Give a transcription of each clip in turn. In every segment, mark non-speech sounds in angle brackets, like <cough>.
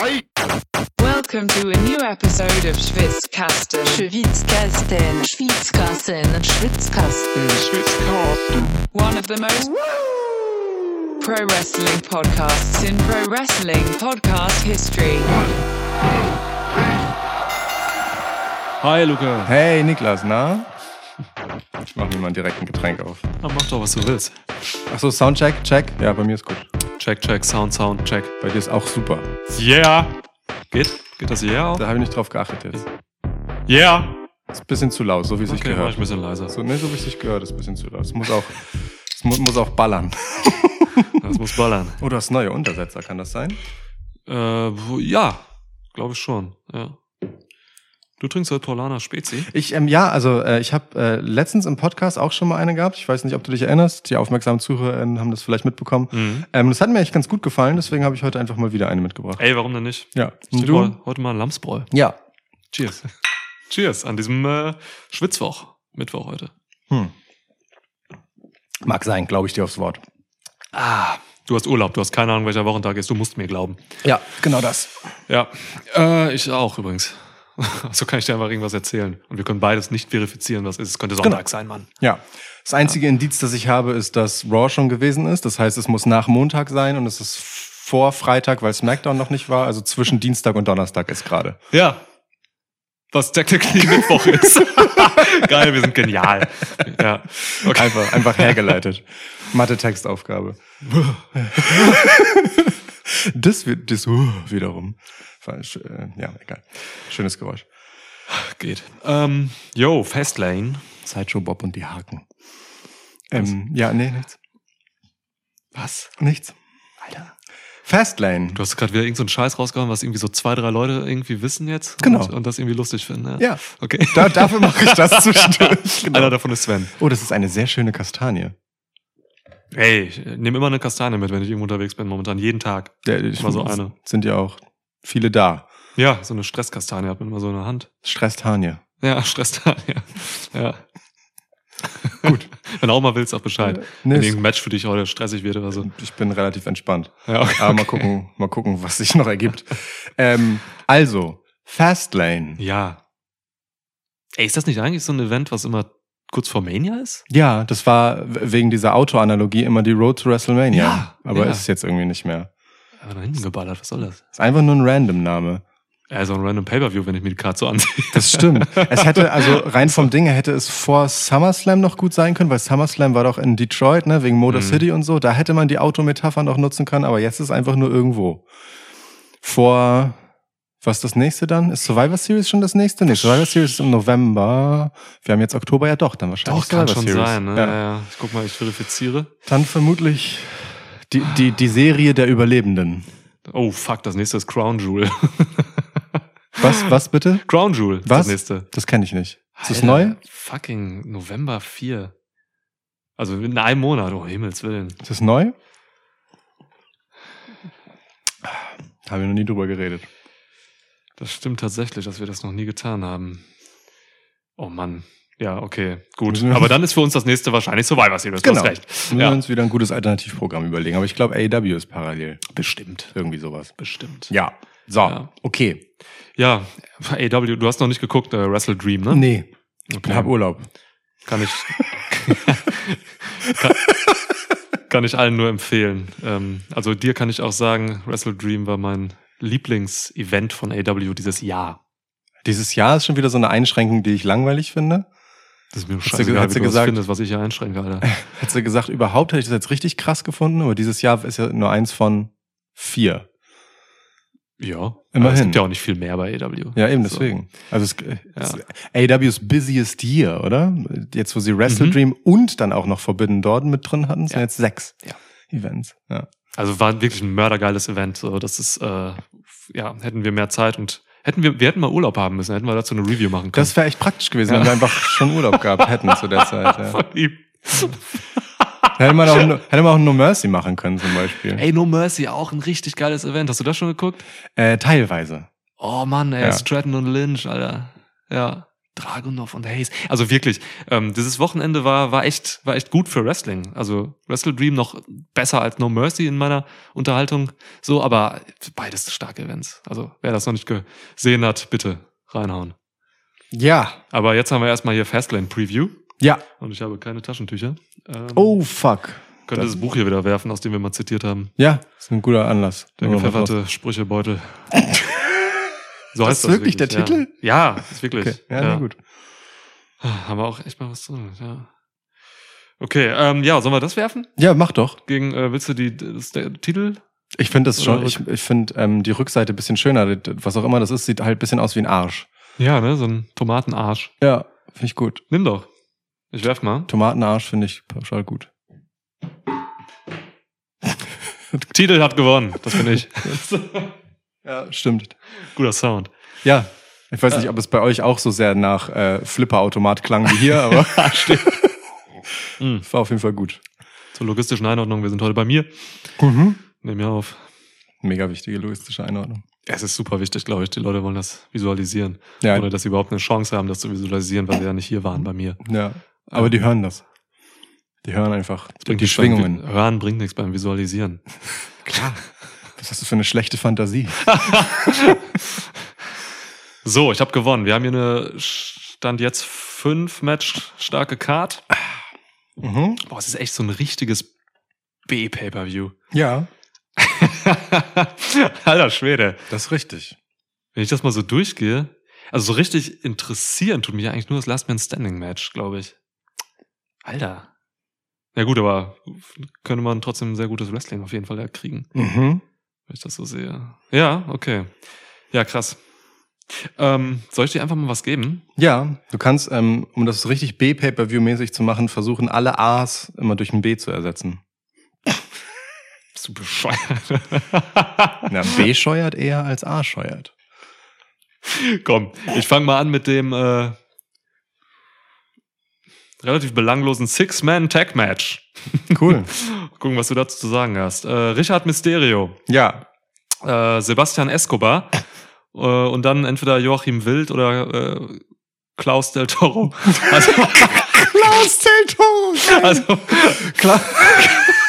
Welcome to a new episode of Schwitzkasten. Schwitzkasten, Schwitzkasten, Schwitzkasten. One of the most pro wrestling podcasts in pro wrestling podcast history. Hi Luca. Hey Niklas, na? Ich mach mir mal direkt ein Getränk auf. Na, mach doch, was du willst. Achso, Soundcheck, check. Ja, bei mir ist gut. Check, check, Sound, Sound, check. Bei dir ist auch super. Yeah. Geht? Geht das Yeah auch? Da habe ich nicht drauf geachtet jetzt. Yeah. Ist ein bisschen zu laut, so wie es sich Okay, mach gehört. ich ein bisschen leiser. So, ne, so wie es sich gehört, ist ein bisschen zu laut. Es muss auch, <laughs> es mu muss auch ballern. Das muss ballern. Oh, du hast neue Untersetzer, kann das sein? Äh, ja. Glaube ich schon. Ja. Du trinkst heute Paulaner Spezi? Ich, ähm, ja, also äh, ich habe äh, letztens im Podcast auch schon mal eine gehabt. Ich weiß nicht, ob du dich erinnerst. Die aufmerksamen Zuhörerinnen haben das vielleicht mitbekommen. Mhm. Ähm, das hat mir eigentlich ganz gut gefallen, deswegen habe ich heute einfach mal wieder eine mitgebracht. Ey, warum denn nicht? Ja. Ich du? heu- heute mal Lamsbräu. Ja. Cheers. <laughs> Cheers an diesem äh, Schwitzwoch. Mittwoch heute. Hm. Mag sein, glaube ich dir aufs Wort. Ah. Du hast Urlaub, du hast keine Ahnung, welcher Wochentag ist. Du musst mir glauben. Ja, genau das. Ja, äh, ich auch übrigens. <laughs> So kann ich dir einfach irgendwas erzählen. Und wir können beides nicht verifizieren, was ist. Es könnte Sonntag Genau. sein, Mann. Ja. Das einzige Indiz, das ich habe, ist, dass Raw schon gewesen ist. Das heißt, es muss nach Montag sein und es ist vor Freitag, weil SmackDown noch nicht war. Also zwischen Dienstag und Donnerstag ist gerade. Ja. Was technically Mittwoch <laughs> ist. <laughs> Geil, wir sind genial. Ja. Okay. Einfach, einfach hergeleitet. Mathe-Textaufgabe. das wird, das uh, wiederum. Falsch, äh, Ja, egal. Schönes Geräusch. Geht. Ähm, yo, Fastlane. Sideshow Bob und die Haken. Ähm, ja, nee, nichts. Was? Nichts. Alter. Fastlane. Du hast gerade wieder irgendeinen so Scheiß rausgehauen, was irgendwie so zwei, drei Leute irgendwie wissen jetzt. Genau. Und, und das irgendwie lustig finden. Ja. Okay. Da, dafür mache ich das <laughs> zwischendurch. Genau. Einer davon ist Sven. Oh, das ist eine sehr schöne Kastanie. Hey, ich nehme immer eine Kastanie mit, wenn ich irgendwo unterwegs bin, momentan. Jeden Tag. Der, ich, Mal so eine. Sind ja auch viele da. Ja, so eine Stresskastanie hat man immer so in der Hand. Stresst Hanje. Ja, <laughs> Stresskastanie. Ja. <laughs> Gut. <laughs> wenn du auch mal willst, auch Bescheid. Nee, wenn irgendein Match für dich heute stressig wird oder so. Ich bin relativ entspannt. Ja, okay. Aber mal gucken, mal gucken, was sich noch ergibt. ähm, also, Fastlane. Ja. Ey, ist das nicht eigentlich so ein Event, was immer kurz vor Mania ist? Ja, das war wegen dieser Auto-Analogie immer die Road to WrestleMania. Ja, aber ja. ist es jetzt irgendwie nicht mehr. Aber da hinten geballert, was soll das? Ist einfach nur ein Random-Name. Ja, so ein random Pay-Per-View, wenn ich mir die Karte so ansehe. Das stimmt. es hätte, also rein vom Ding her hätte es vor SummerSlam noch gut sein können, weil SummerSlam war doch in Detroit, ne, wegen Motor Mhm. City und so. Da hätte man die Autometapher noch nutzen können, aber jetzt ist es einfach nur irgendwo. Vor, was ist das nächste dann? Ist Survivor Series schon das nächste? Nee, Survivor Series ist im November. Wir haben jetzt Oktober, ja doch, dann wahrscheinlich Doch, kann Survivor schon Series. sein. Ne? Ja. Ja. Ja, Ich guck mal, ich verifiziere. Dann vermutlich die, die, die Serie der Überlebenden. Oh, fuck, das nächste ist Crown Jewel. <laughs> Was, was bitte? Crown Jewel Was? das nächste. Das kenne ich nicht. Ist das neu? Fucking November 4. Also in einem Monat, oh Himmels Willen. Ist das neu? Haben wir noch nie drüber geredet. Das stimmt tatsächlich, dass wir das noch nie getan haben. Oh Mann. Ja, okay, gut. Aber dann ist für uns das nächste wahrscheinlich Survivor Series. Du Genau. hast recht. Müssen wir uns wieder ein gutes Alternativprogramm überlegen. Aber ich glaube, AEW ist parallel. Bestimmt. Irgendwie sowas. Bestimmt. Ja. So, Ja. okay. Ja, AW, du hast noch nicht geguckt, äh, Wrestle Dream, ne? Nee, ich Okay. hab Urlaub. Kann ich. <laughs> kann, kann ich allen nur empfehlen. Ähm, also dir kann ich auch sagen, Wrestle Dream war mein Lieblingsevent von AW dieses Jahr. Dieses Jahr ist schon wieder so eine Einschränkung, die ich langweilig finde. Das ist mir scheißegal, hat wie sie du das gesagt- findest, was ich hier einschränke, Alter. <laughs> Hättest du gesagt, überhaupt hätte ich das jetzt richtig krass gefunden, aber dieses Jahr ist ja nur eins von vier. Ja. Immerhin. Es gibt ja auch nicht viel mehr bei AW. Ja, eben So. deswegen. Also es, es AWs busiest year, oder? Jetzt, wo sie Wrestle Mhm. Dream und dann auch noch Forbidden Dawn mit drin hatten, sind Ja. jetzt sechs Ja. Events. Ja. Also war wirklich ein mördergeiles Event. So, das ist, äh, ja, hätten wir mehr Zeit und hätten wir, wir hätten mal Urlaub haben müssen, hätten wir dazu eine Review machen können. Das wäre echt praktisch gewesen, Ja. wenn wir einfach schon Urlaub gehabt hätten zu der <laughs> Zeit. Ja. Von ihm. Hätte man auch, no- hätte man auch No Mercy machen können zum Beispiel. Ey, No Mercy, auch ein richtig geiles Event. Hast du das schon geguckt? Äh, teilweise. Oh Mann, ey, Ja. Stratton und Lynch, Alter. Ja. Dragunov und Hayes. Also wirklich, ähm, dieses Wochenende war, war echt, war echt gut für Wrestling. Also Wrestle Dream noch besser als No Mercy in meiner Unterhaltung. So, aber beides starke Events. Also wer das noch nicht gesehen hat, bitte reinhauen. Ja. Aber jetzt haben wir erstmal hier Fastlane Preview Ja. und ich habe keine Taschentücher. Ähm, Oh, fuck. könnte das, Buch hier wieder werfen, aus dem wir mal zitiert haben. Ja, ist ein guter Anlass. Der gepfefferte Sprüchebeutel. <laughs> So Das ist wirklich der ja. Titel? Ja, ist wirklich. Okay. Ja, na gut. Haben wir auch echt mal was drin, ja. Okay, ähm, ja, sollen wir das werfen? Ja, mach doch. Gegen, äh, willst du die, das, der Titel? Ich finde das schon, ich, ich finde ähm, die Rückseite ein bisschen schöner. Das- Was auch immer das ist, sieht halt ein bisschen aus wie ein Arsch. Ja, ne, so ein Tomatenarsch. Ja, finde ich gut. Nimm doch. Ich werf mal. Tomatenarsch finde ich pauschal gut. Titel hat gewonnen, das bin ich. <laughs> Ja, stimmt. Guter Sound. Ja. Ich weiß nicht, ob es bei euch auch so sehr nach äh, Flipper-Automat klang wie hier, aber <laughs> Mhm. <laughs> es war auf jeden Fall gut. Zur logistischen Einordnung, wir sind heute bei mir. Mhm. Nehmen wir auf. Mega wichtige logistische Einordnung. Es ist super wichtig, glaube ich. Die Leute wollen das visualisieren. Ja, Ohne dass sie überhaupt eine Chance haben, das zu visualisieren, weil sie ja nicht hier waren bei mir. ja. Aber die hören das. Die hören einfach die Schwingungen. Beim, Hören bringt nichts beim Visualisieren. <laughs> Klar. Was hast du für eine schlechte Fantasie? <laughs> So, ich habe gewonnen. Wir haben hier eine Stand jetzt fünf Match starke Card. Mhm. Boah, es ist echt so ein richtiges B-Pay-Per-View. Ja, <laughs> Alter Schwede. das ist richtig. Wenn ich das mal so durchgehe, also so richtig interessieren tut mich eigentlich nur das Last Man Standing Match, glaube ich. Alter. Ja gut, aber könnte man trotzdem ein sehr gutes Wrestling auf jeden Fall kriegen, Mhm. Wenn ich das so sehe. Ja, okay. Ja, krass. Ähm, soll ich dir einfach mal was geben? Ja, du kannst, ähm, um das richtig B-Pay-Per-View-mäßig zu machen, versuchen, alle A's immer durch ein B zu ersetzen. Bist du bescheuert? <laughs> Ja, B scheuert eher als A scheuert. Komm, ich fange mal an mit dem äh, relativ belanglosen Six-Man-Tag-Match. Cool. <laughs> Gucken, was du dazu zu sagen hast. Äh, Richard Mysterio, ja, äh, Sebastian Escobar äh, und dann entweder Joachim Wild oder äh, Klaus Del Toro. <laughs> Also, Klaus Del Toro. also Kla <laughs>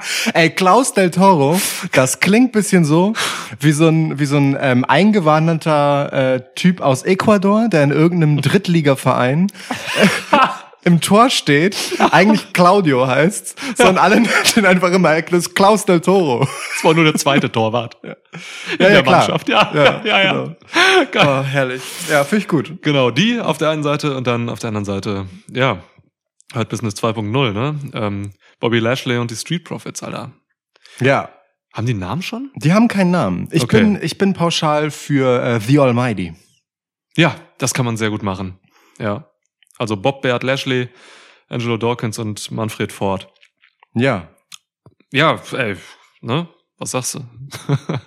<laughs> Ey, Klaus Del Toro, das klingt bisschen so wie so ein, wie so ein ähm, eingewanderter äh, Typ aus Ecuador, der in irgendeinem Drittligaverein <laughs> im Tor steht, eigentlich Claudio heißt, sondern alle <laughs> nennen ihn einfach immer das Klaus Del Toro. das war nur der zweite Torwart in Ja, der klar. Mannschaft. Ja, ja, ja. ja. Genau. Geil. Oh, herrlich. Ja, finde ich gut. Genau, die auf der einen Seite und dann auf der anderen Seite, ja, Hurt Business 2.0, ne? Ähm, Bobby Lashley und die Street Profits, Alter. Ja. Haben die einen Namen schon? Die haben keinen Namen. Ich Okay. bin, ich bin pauschal für äh, The Almighty. Ja, das kann man sehr gut machen. Ja. Also Bob Baird Lashley, Angelo Dawkins und Manfred Ford. Ja. Ja, ey, ne? Was sagst du? <laughs>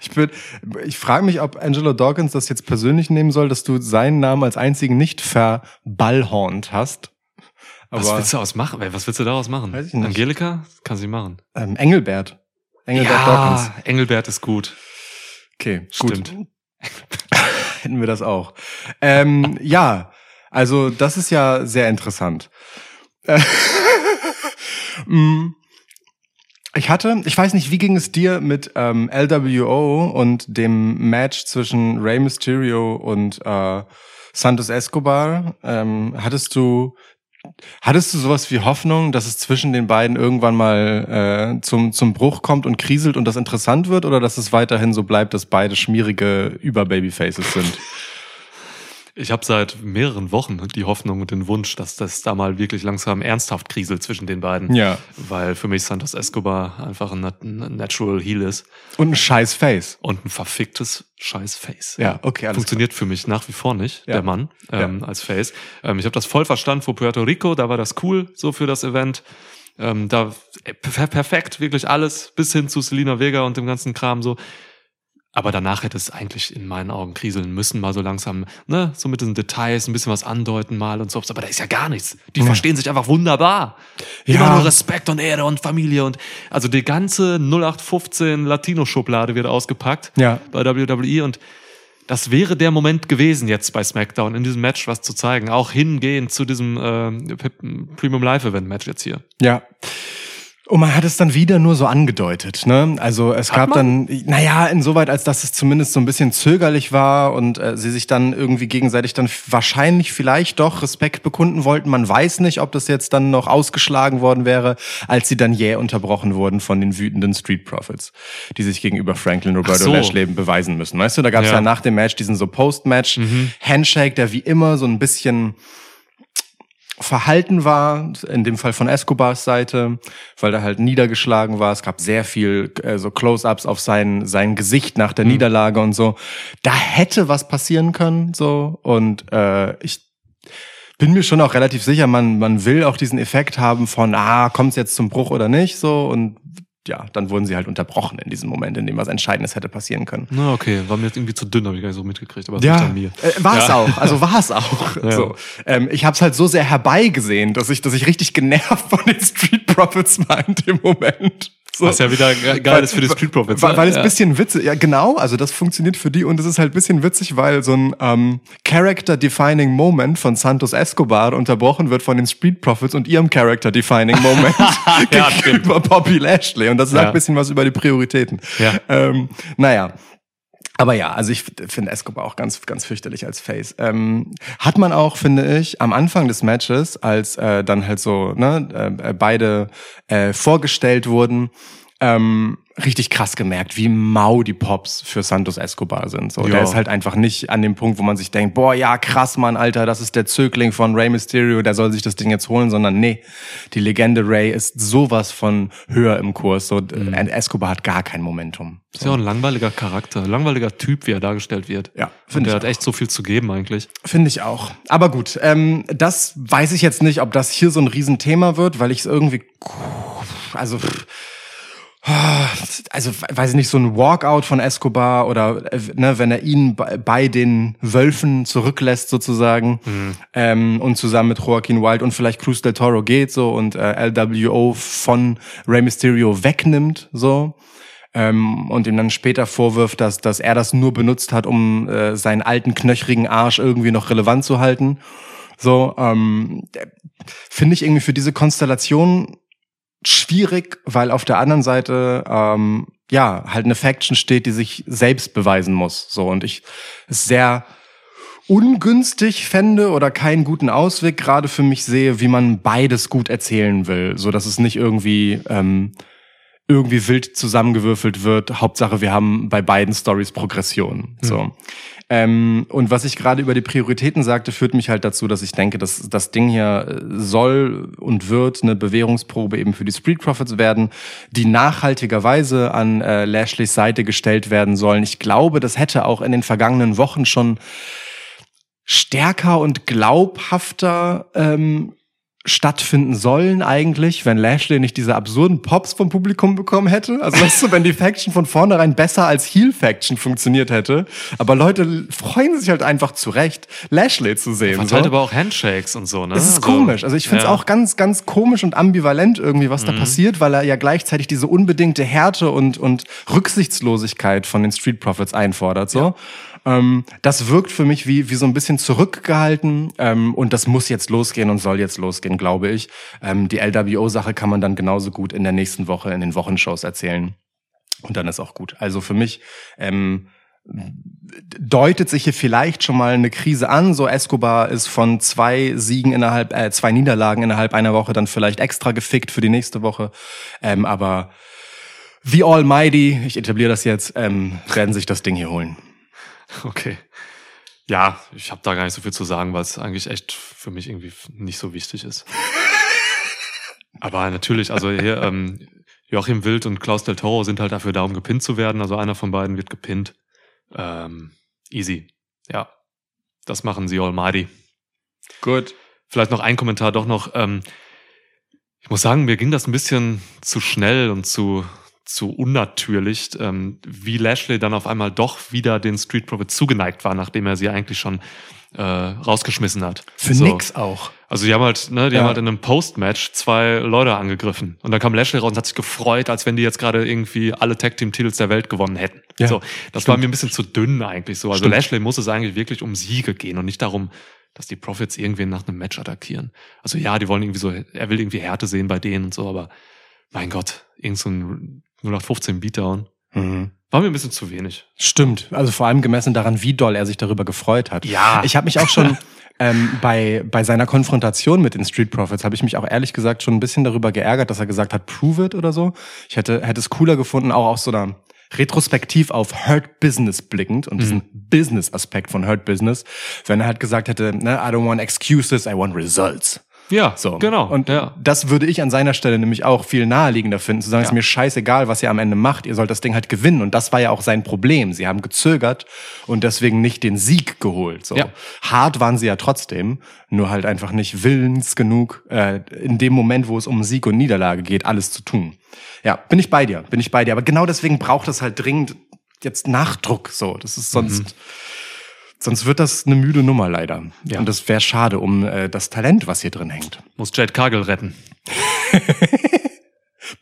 Ich, bin- ich frage mich, ob Angelo Dawkins das jetzt persönlich nehmen soll, dass du seinen Namen als einzigen nicht verballhornt hast. Was Aber willst du daraus machen? Was willst du daraus machen? Weiß ich nicht. Angelika? Kann sie machen. ähm, Engelbert. Engelbert Dawkins. Engelbert ist gut. Okay, Stimmt. gut. <laughs> Hätten wir das auch. Ähm, ja, also das ist ja sehr interessant. <laughs> Mm, Ich hatte, ich weiß nicht, wie ging es dir mit ähm, LWO und dem Match zwischen Rey Mysterio und äh, Santos Escobar? Ähm, hattest du Hattest du sowas wie Hoffnung, dass es zwischen den beiden irgendwann mal äh, zum, zum Bruch kommt und kriselt und das interessant wird oder dass es weiterhin so bleibt, dass beide schmierige Überbabyfaces sind? <laughs> Ich habe seit mehreren Wochen die Hoffnung und den Wunsch, dass das da mal wirklich langsam ernsthaft kriselt zwischen den beiden. Ja. Weil für mich Santos Escobar einfach ein, nat- ein Natural Heel ist Und ein scheiß Face. und ein verficktes scheiß Face. Ja, okay, alles Funktioniert für mich nach wie vor nicht, Ja. der Mann ähm, als Face. Ähm, ich habe das voll verstanden vor Puerto Rico, da war das cool so für das Event. Ähm, da äh, per perfekt, wirklich alles, bis hin zu Selina Vega und dem ganzen Kram so. Aber danach hätte es eigentlich in meinen Augen kriseln müssen, mal so langsam, ne, so mit den Details, ein bisschen was andeuten mal und so. Aber da ist ja gar nichts. Die verstehen sich einfach wunderbar. Ja. Immer nur Respekt und Ehre und Familie und also die ganze 0815 Latino-Schublade wird ausgepackt Ja. bei WWE und das wäre der Moment gewesen, jetzt bei SmackDown in diesem Match was zu zeigen. Auch hingehend zu diesem äh, Premium Live Event Match jetzt hier. Ja. Und man hat es dann wieder nur so angedeutet, ne? Also es Hat gab man? dann, naja, insoweit, als dass es zumindest so ein bisschen zögerlich war und äh, sie sich dann irgendwie gegenseitig dann wahrscheinlich vielleicht doch Respekt bekunden wollten. Man weiß nicht, ob das jetzt dann noch ausgeschlagen worden wäre, als sie dann jäh unterbrochen wurden von den wütenden Street Profits, die sich gegenüber Franklin Roberto so. Lashley beweisen müssen. Weißt du, da gab es ja. Ja. nach dem Match diesen so Post-Match Handshake, der wie immer so ein bisschen verhalten war, in dem Fall von Escobars Seite, weil er halt niedergeschlagen war. Es gab sehr viel äh, so Close-ups auf sein sein Gesicht nach der Niederlage und so. Da hätte was passieren können, so und äh, ich bin mir schon auch relativ sicher, man man will auch diesen Effekt haben von ah kommt's jetzt zum Bruch oder nicht so und ja, dann wurden sie halt unterbrochen in diesem Moment, in dem was Entscheidendes hätte passieren können. Na, okay, war mir jetzt irgendwie zu dünn, habe ich gar nicht so mitgekriegt, aber Ja, an mir. äh, war es Ja. auch. Also war es auch. <laughs> Ja. So. Ähm, ich habe es halt so sehr herbeigesehen, dass ich, dass ich richtig genervt von den Street Profits war in dem Moment. <laughs> So. Was ja wieder ge- geil ist für die Street Profits. Weil, ne? weil es ja. ein bisschen witzig, ja genau, also das funktioniert für die und es ist halt ein bisschen witzig, weil so ein ähm, Character-Defining Moment von Santos Escobar unterbrochen wird von den Street Profits und ihrem Character-Defining Moment <laughs> Ja, <laughs> gegenüber Bobby Lashley und das sagt Ja. ein bisschen was über die Prioritäten. Ja. Ähm, naja. Aber ja, also ich finde Escobar auch ganz, ganz fürchterlich als Face. Ähm, hat man auch, finde ich, am Anfang des Matches, als äh, dann halt so ne, äh, beide äh, vorgestellt wurden, ähm, richtig krass gemerkt, wie mau die Pops für Santos Escobar sind. So, der ist halt einfach nicht an dem Punkt, wo man sich denkt, boah, ja, krass, Mann, Alter, das ist der Zögling von Rey Mysterio, der soll sich das Ding jetzt holen, sondern nee, die Legende Rey ist sowas von höher im Kurs. So, Mhm. äh, Escobar hat gar kein Momentum. Ist ja auch ein langweiliger Charakter, langweiliger Typ, wie er dargestellt wird. Ja, Und finde der ich hat echt so viel zu geben eigentlich. Finde ich auch. Aber gut, ähm, das weiß ich jetzt nicht, ob das hier so ein Riesenthema wird, weil ich es irgendwie, also, also weiß ich nicht, so ein Walkout von Escobar oder ne, wenn er ihn bei, den Wölfen zurücklässt sozusagen ähm, und zusammen mit Joaquin Wild und vielleicht Cruz del Toro geht so und äh, LWO von Rey Mysterio wegnimmt so ähm, und ihm dann später vorwirft, dass, dass er das nur benutzt hat, um äh, seinen alten knöchrigen Arsch irgendwie noch relevant zu halten. So, ähm, finde ich irgendwie für diese Konstellation schwierig, weil auf der anderen Seite ähm, ja halt eine Faction steht, die sich selbst beweisen muss. So und ich es sehr ungünstig fände oder keinen guten Ausweg gerade für mich sehe, wie man beides gut erzählen will, so dass es nicht irgendwie ähm, irgendwie wild zusammengewürfelt wird. Hauptsache, wir haben bei beiden Stories Progression. So. Ähm, und was ich gerade über die Prioritäten sagte, führt mich halt dazu, dass ich denke, dass das Ding hier äh, soll und wird eine Bewährungsprobe eben für die Street Profits werden, die nachhaltigerweise an äh, Lashleys Seite gestellt werden sollen. Ich glaube, das hätte auch in den vergangenen Wochen schon stärker und glaubhafter ähm, stattfinden sollen eigentlich, wenn Lashley nicht diese absurden Pops vom Publikum bekommen hätte. Also weißt du, wenn die Faction von vornherein besser als Heel Faction funktioniert hätte. Aber Leute freuen sich halt einfach zurecht, Lashley zu sehen. Verteilt so. aber auch Handshakes und so, ne? Es ist so. komisch. Also ich finde es Ja. auch ganz, ganz komisch und ambivalent irgendwie, was da Mhm. passiert, weil er ja gleichzeitig diese unbedingte Härte und, und Rücksichtslosigkeit von den Street Profits einfordert. So. Ähm, das wirkt für mich wie, wie so ein bisschen zurückgehalten ähm, und das muss jetzt losgehen und soll jetzt losgehen, glaube ich. Ähm, die LWO-Sache kann man dann genauso gut in der nächsten Woche in den Wochenshows erzählen. Und dann ist auch gut. Also für mich ähm, deutet sich hier vielleicht schon mal eine Krise an. So Escobar ist von zwei Siegen innerhalb, äh, zwei Niederlagen innerhalb einer Woche dann vielleicht extra gefickt für die nächste Woche. Ähm, aber The Almighty, ich etabliere das jetzt, ähm, werden sich das Ding hier holen. Okay. Ja, ich habe da gar nicht so viel zu sagen, weil es eigentlich echt für mich irgendwie nicht so wichtig ist. Aber natürlich, also hier, ähm, Joachim Wild und Klaus Del Toro sind halt dafür da, um gepinnt zu werden. Also einer von beiden wird gepinnt. Ähm, easy. Ja. Das machen sie Almighty. Gut. Vielleicht noch ein Kommentar doch noch. Ähm, ich muss sagen, mir ging das ein bisschen zu schnell und zu, zu unnatürlich, ähm, wie Lashley dann auf einmal doch wieder den Street Profits zugeneigt war, nachdem er sie eigentlich schon äh, rausgeschmissen hat. Für So. nix auch. Also die haben halt, ne, die Ja. haben halt in einem Post-Match zwei Leute angegriffen. Und dann kam Lashley raus und hat sich gefreut, als wenn die jetzt gerade irgendwie alle Tag-Team-Titels der Welt gewonnen hätten. Ja, so, das war mir ein bisschen zu dünn eigentlich so. Also Stimmt. Lashley muss es eigentlich wirklich um Siege gehen und nicht darum, dass die Profits irgendwen nach einem Match attackieren. Also ja, die wollen irgendwie so, er will irgendwie Härte sehen bei denen und so, aber mein Gott, irgend so ein 0815 Beatdown. Mhm. War mir ein bisschen zu wenig. Stimmt. Also vor allem gemessen daran, wie doll er sich darüber gefreut hat. Ja. Ich habe mich auch schon <laughs> ähm, bei, bei seiner Konfrontation mit den Street Profits, habe ich mich auch ehrlich gesagt schon ein bisschen darüber geärgert, dass er gesagt hat, prove it oder so. Ich hätte, hätte es cooler gefunden, auch aus so einer retrospektiv auf Hurt Business blickend und diesen Business-Aspekt von Hurt Business, wenn er halt gesagt hätte, ne, I don't want excuses, I want results. Ja, So. genau. Und ja. das würde ich an seiner Stelle nämlich auch viel naheliegender finden, zu sagen, es ist mir scheißegal, was ihr am Ende macht, ihr sollt das Ding halt gewinnen. Und das war ja auch sein Problem. Sie haben gezögert und deswegen nicht den Sieg geholt. So. Ja. Hart waren sie ja trotzdem, nur halt einfach nicht willens genug, äh, in dem Moment, wo es um Sieg und Niederlage geht, alles zu tun. Ja, bin ich bei dir, bin ich bei dir. Aber genau deswegen braucht es halt dringend jetzt Nachdruck. So, das ist sonst. Sonst wird das eine müde Nummer leider. Ja. Und das wäre schade um äh, das Talent, was hier drin hängt. Muss Jade Cargill retten. <laughs>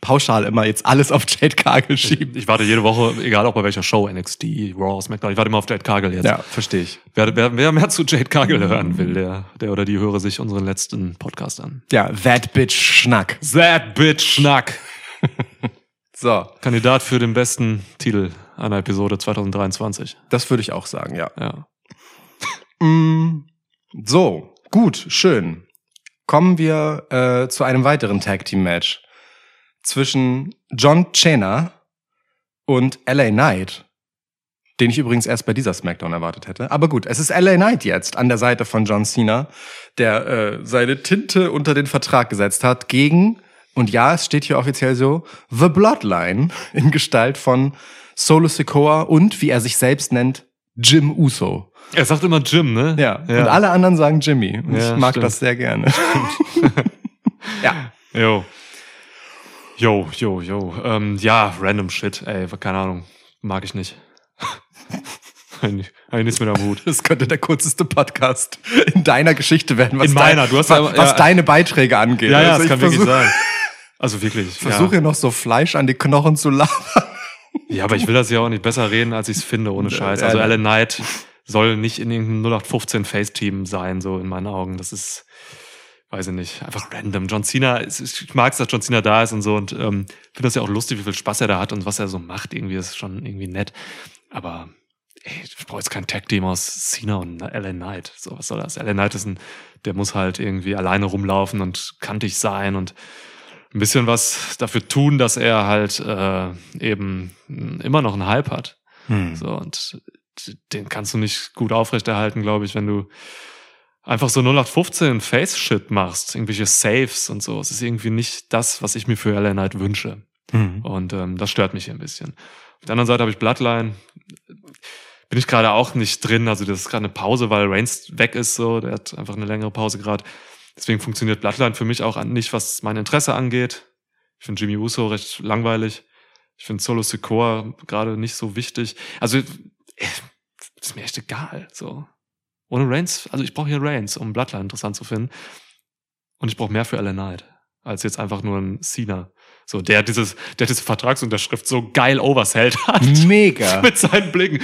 Pauschal immer jetzt alles auf Jade Cargill schieben. Ich warte jede Woche, egal auch bei welcher Show, NXT, Raw, SmackDown, ich warte immer auf Jade Cargill jetzt. Ja, verstehe ich. Wer, wer, wer mehr zu Jade Cargill hören will, der, der oder die höre sich unseren letzten Podcast an. Ja, That Bitch Schnack. That Bitch Schnack. <laughs> So, Kandidat für den besten Titel einer Episode 2023. das würde ich auch sagen, ja. Ja. Mm, So, gut, schön. Kommen wir äh, zu einem weiteren Tag Team Match zwischen John Cena und LA Knight, den ich übrigens erst bei dieser SmackDown erwartet hätte. Aber gut, es ist LA Knight jetzt an der Seite von John Cena, der äh, seine Tinte unter den Vertrag gesetzt hat gegen und ja, es steht hier offiziell so The Bloodline in Gestalt von Solo Sikoa und wie er sich selbst nennt Jim Uso. Er sagt immer Jim, ne? Ja. Und alle anderen sagen Jimmy. Und Ja, ich mag stimmt. das sehr gerne. <laughs> ja. Jo. Jo, jo, jo. Ähm, ja, random Shit, ey, keine Ahnung. Mag ich nicht. <laughs> Eigentlich nichts mit am Hut. Das könnte der kürzeste Podcast in deiner Geschichte werden, was, In meiner, du hast was, ja- was ja. deine Beiträge angeht. Ja, ja, Also das kann wirklich sein. Also wirklich. Ich versuche hier noch so Fleisch an die Knochen zu labern. Ja. ja, aber ich will das ja auch nicht besser reden, als ich es finde, ohne Scheiß. Also ja. Alan Knight soll nicht in irgendeinem 0815 Face-Team sein, so in meinen Augen. Das ist, weiß ich nicht, einfach random. John Cena, ich mag es, dass John Cena da ist und so und ähm, finde das ja auch lustig, wie viel Spaß er da hat und was er so macht. Irgendwie ist schon irgendwie nett. Aber ey, ich brauche jetzt kein Tag-Team aus Cena und Alan Knight. So, was soll das? Alan Knight ist ein, der muss halt irgendwie alleine rumlaufen und kantig sein und ein bisschen was dafür tun, dass er halt äh, eben immer noch einen Hype hat. Hm. So, und den kannst du nicht gut aufrechterhalten, glaube ich, wenn du einfach so 0815 Face-Shit machst, irgendwelche Saves und so. Es ist irgendwie nicht das, was ich mir für LA Knight wünsche. Hm. Und ähm, das stört mich hier ein bisschen. Auf der anderen Seite habe ich Bloodline. Bin ich gerade auch nicht drin. Also das ist gerade eine Pause, weil Reigns weg ist. So, der hat einfach eine längere Pause gerade. Deswegen funktioniert Bloodline für mich auch nicht, was mein Interesse angeht. Ich finde Jimmy Uso recht langweilig. Ich finde Solo Sikoa gerade nicht so wichtig. Also ist mir echt egal. So ohne Reigns. Also ich brauche hier Reigns, um Bloodline interessant zu finden. Und ich brauche mehr für LA Knight als jetzt einfach nur ein Cena. So, der dieses, der diese Vertragsunterschrift so geil oversellt hat. Mega. <laughs> Mit seinen Blicken.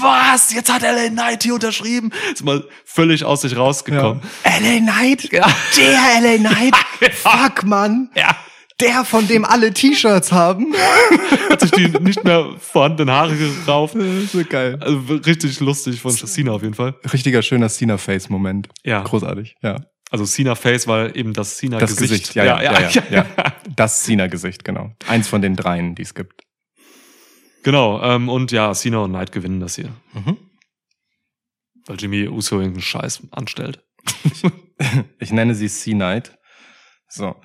Was? Jetzt hat LA Knight hier unterschrieben? Ist mal völlig aus sich rausgekommen. LA Knight? Ja. Der LA Knight? <laughs> Fuck, Mann. Ja. Der, von dem alle T-Shirts haben. <laughs> Hat sich die nicht mehr vorhandenen Haare gerauft. so geil. Also richtig lustig von Cena auf jeden Fall. Richtiger schöner Cena-Face-Moment. Ja. Großartig, ja. Also Cena Face, weil eben das Cena Das Gesicht. Gesicht, ja, ja, ja, ja, ja. <laughs> Das Cena-Gesicht, genau. Eins von den dreien, die es gibt. Genau. Ähm, und ja, Cena und Knight gewinnen das hier. Mhm. Weil Jimmy Uso irgendeinen Scheiß anstellt. <laughs> Ich nenne sie C-Night. So.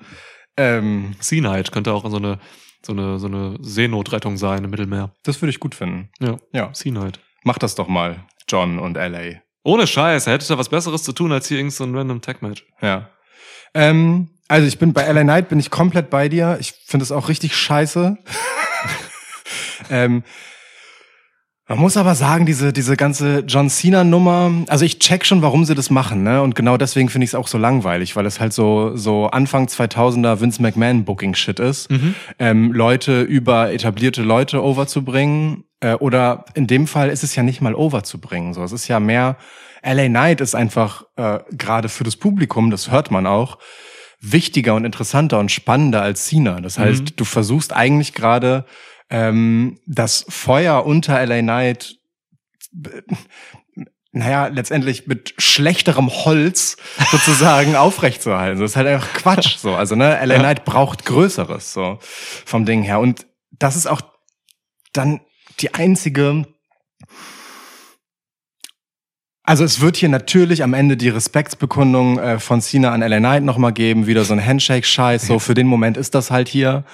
Ähm, Sea Knight könnte auch so eine, so eine, so eine Seenotrettung sein im Mittelmeer. das würde ich gut finden. Ja. Ja. Sea Knight. Mach das doch mal, John und LA. Ohne Scheiß, er hätte da was Besseres zu tun, als hier irgend so ein random Tag-Match. Ja. Ähm, also ich bin bei LA Knight bin ich komplett bei dir. Ich finde es auch richtig scheiße. <laughs> ähm, Man muss aber sagen, diese, diese ganze John Cena-Nummer, also ich check schon, warum sie das machen, ne? Und genau deswegen finde ich es auch so langweilig, weil es halt so, so Anfang 2000er Vince McMahon-Booking-Shit ist. Ähm, Leute über etablierte Leute overzubringen. Äh, oder in dem Fall ist es ja nicht mal overzubringen. So, es ist ja mehr, LA Knight ist einfach äh, gerade für das Publikum, das hört man auch, wichtiger und interessanter und spannender als Cena. Das heißt, du versuchst eigentlich gerade ähm, das Feuer unter LA Knight, äh, naja, letztendlich mit schlechterem Holz sozusagen <laughs> aufrechtzuerhalten. Das ist halt einfach Quatsch. So, also ne, LA Knight braucht Größeres so vom Ding her. Und das ist auch dann die einzige also es wird hier natürlich am Ende die Respektsbekundung äh, von Cena an LA Knight nochmal geben, wieder so ein Handshake-Scheiß, so für den Moment ist das halt hier.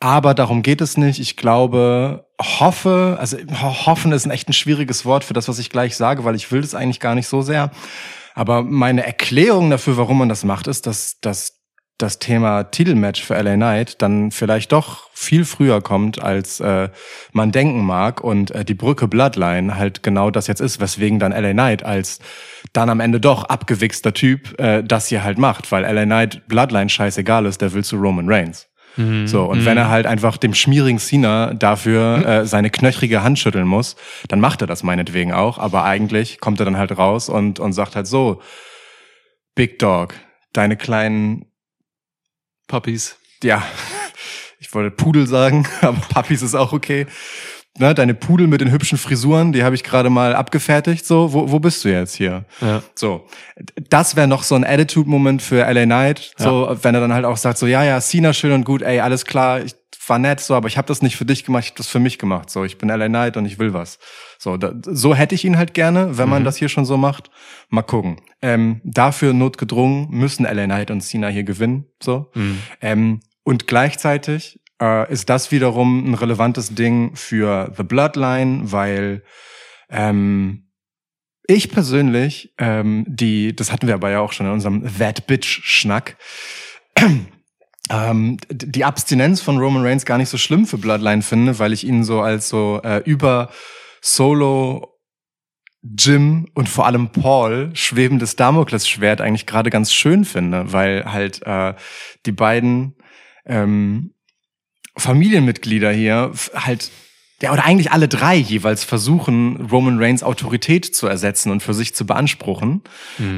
Aber darum geht es nicht. Ich glaube, hoffe, also ho- hoffen ist ein echt ein schwieriges Wort für das, was ich gleich sage, weil ich will das eigentlich gar nicht so sehr. Aber meine Erklärung dafür, warum man das macht, ist, dass, dass das Thema Titelmatch für LA Knight dann vielleicht doch viel früher kommt, als äh, man denken mag und äh, die Brücke Bloodline halt genau das jetzt ist, weswegen dann LA Knight als dann am Ende doch abgewichster Typ äh, das hier halt macht, weil LA Knight Bloodline scheißegal ist, der will zu Roman Reigns. So, und wenn er halt einfach dem schmierigen Cena dafür äh, seine knöchrige Hand schütteln muss, dann macht er das meinetwegen auch, aber eigentlich kommt er dann halt raus und, und sagt halt so, Big Dog, deine kleinen Puppies. ja, <laughs> ich wollte Pudel sagen, <laughs> aber Puppies ist auch okay. Ne, deine Pudel mit den hübschen Frisuren, die habe ich gerade mal abgefertigt. So, wo, wo bist du jetzt hier? Ja. So, das wäre noch so ein Attitude-Moment für LA Knight. So, wenn er dann halt auch sagt, so, ja, ja, Cena schön und gut, ey, alles klar, ich war nett, so, aber ich habe das nicht für dich gemacht, ich habe das für mich gemacht. So, ich bin LA Knight und ich will was. So, da, so hätte ich ihn halt gerne, wenn man das hier schon so macht. Mal gucken. Ähm, dafür notgedrungen müssen LA Knight und Cena hier gewinnen. So. Ähm, und gleichzeitig äh, ist das wiederum ein relevantes Ding für The Bloodline, weil ähm, ich persönlich, ähm, die, das hatten wir aber ja auch schon in unserem That Bitch-Schnack, <clears throat> ähm, die Abstinenz von Roman Reigns gar nicht so schlimm für Bloodline finde, weil ich ihn so als so äh, über Solo Jim und vor allem Paul schwebendes Damoklesschwert eigentlich gerade ganz schön finde, weil halt äh, die beiden ähm, Familienmitglieder hier halt ja, oder eigentlich alle drei jeweils versuchen, Roman Reigns Autorität zu ersetzen und für sich zu beanspruchen.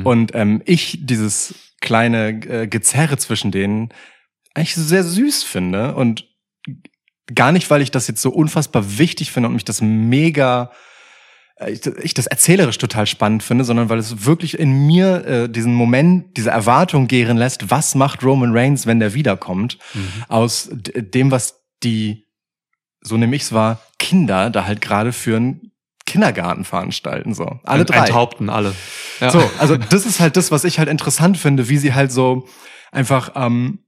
Und ähm, ich dieses kleine äh, Gezerre zwischen denen eigentlich sehr süß finde und gar nicht, weil ich das jetzt so unfassbar wichtig finde und mich das mega ich, ich das erzählerisch total spannend finde, sondern weil es wirklich in mir äh, diesen Moment, diese Erwartung gären lässt, was macht Roman Reigns, wenn der wiederkommt, aus d- dem, was die, so nehme ich's wahr, Kinder da halt gerade für einen Kindergarten veranstalten, so. Alle drei. Enthaupten alle. Ja. So, also das ist halt das, was ich halt interessant finde, wie sie halt so einfach ähm, äh,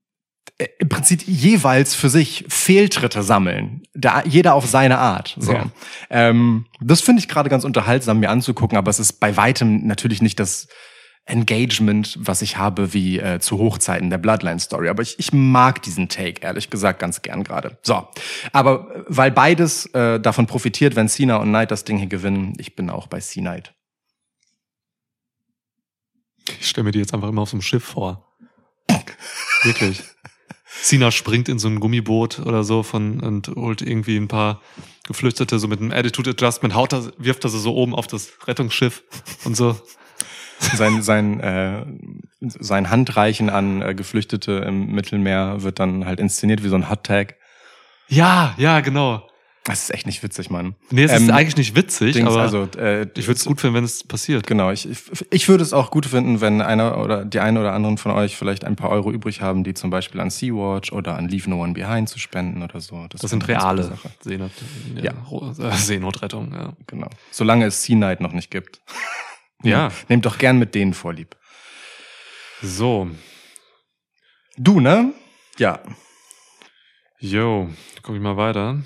im Prinzip jeweils für sich Fehltritte sammeln. Da, jeder auf seine Art. So. Ja. Ähm, das finde ich gerade ganz unterhaltsam, mir anzugucken, aber es ist bei weitem natürlich nicht das Engagement, was ich habe wie äh, zu Hochzeiten der Bloodline-Story. Aber ich, ich mag diesen Take, ehrlich gesagt, ganz gern gerade. So, aber äh, weil beides äh, davon profitiert, wenn Cena und Knight das Ding hier gewinnen, ich bin auch bei C-Knight. Ich stelle mir die jetzt einfach immer auf so einem Schiff vor. Wirklich. Cena springt in so ein Gummiboot oder so von und holt irgendwie ein paar Geflüchtete so mit einem Attitude Adjustment, haut er, wirft er sie so oben auf das Rettungsschiff und so. sein, sein, äh, sein Handreichen an äh, Geflüchtete im Mittelmeer wird dann halt inszeniert wie so ein Hot Tag. Ja, ja, genau. Das ist echt nicht witzig, Mann. Nee, es Ähm, ist eigentlich nicht witzig, Dings, aber also, äh, ich würde es gut finden, wenn es passiert. Genau, ich, ich, würde es auch gut finden, wenn einer oder die eine oder anderen von euch vielleicht ein paar Euro übrig haben, die zum Beispiel an Sea-Watch oder an Leave No One Behind zu spenden oder so. Das wäre sind reale. Seenot, ja, Ja. Äh, Seenotrettung. Ja. Genau. Solange es Sea Night noch nicht gibt. <laughs> ja. Nehmt doch gern mit denen vorlieb. So, Du, ne? Ja. yo, guck ich mal weiter.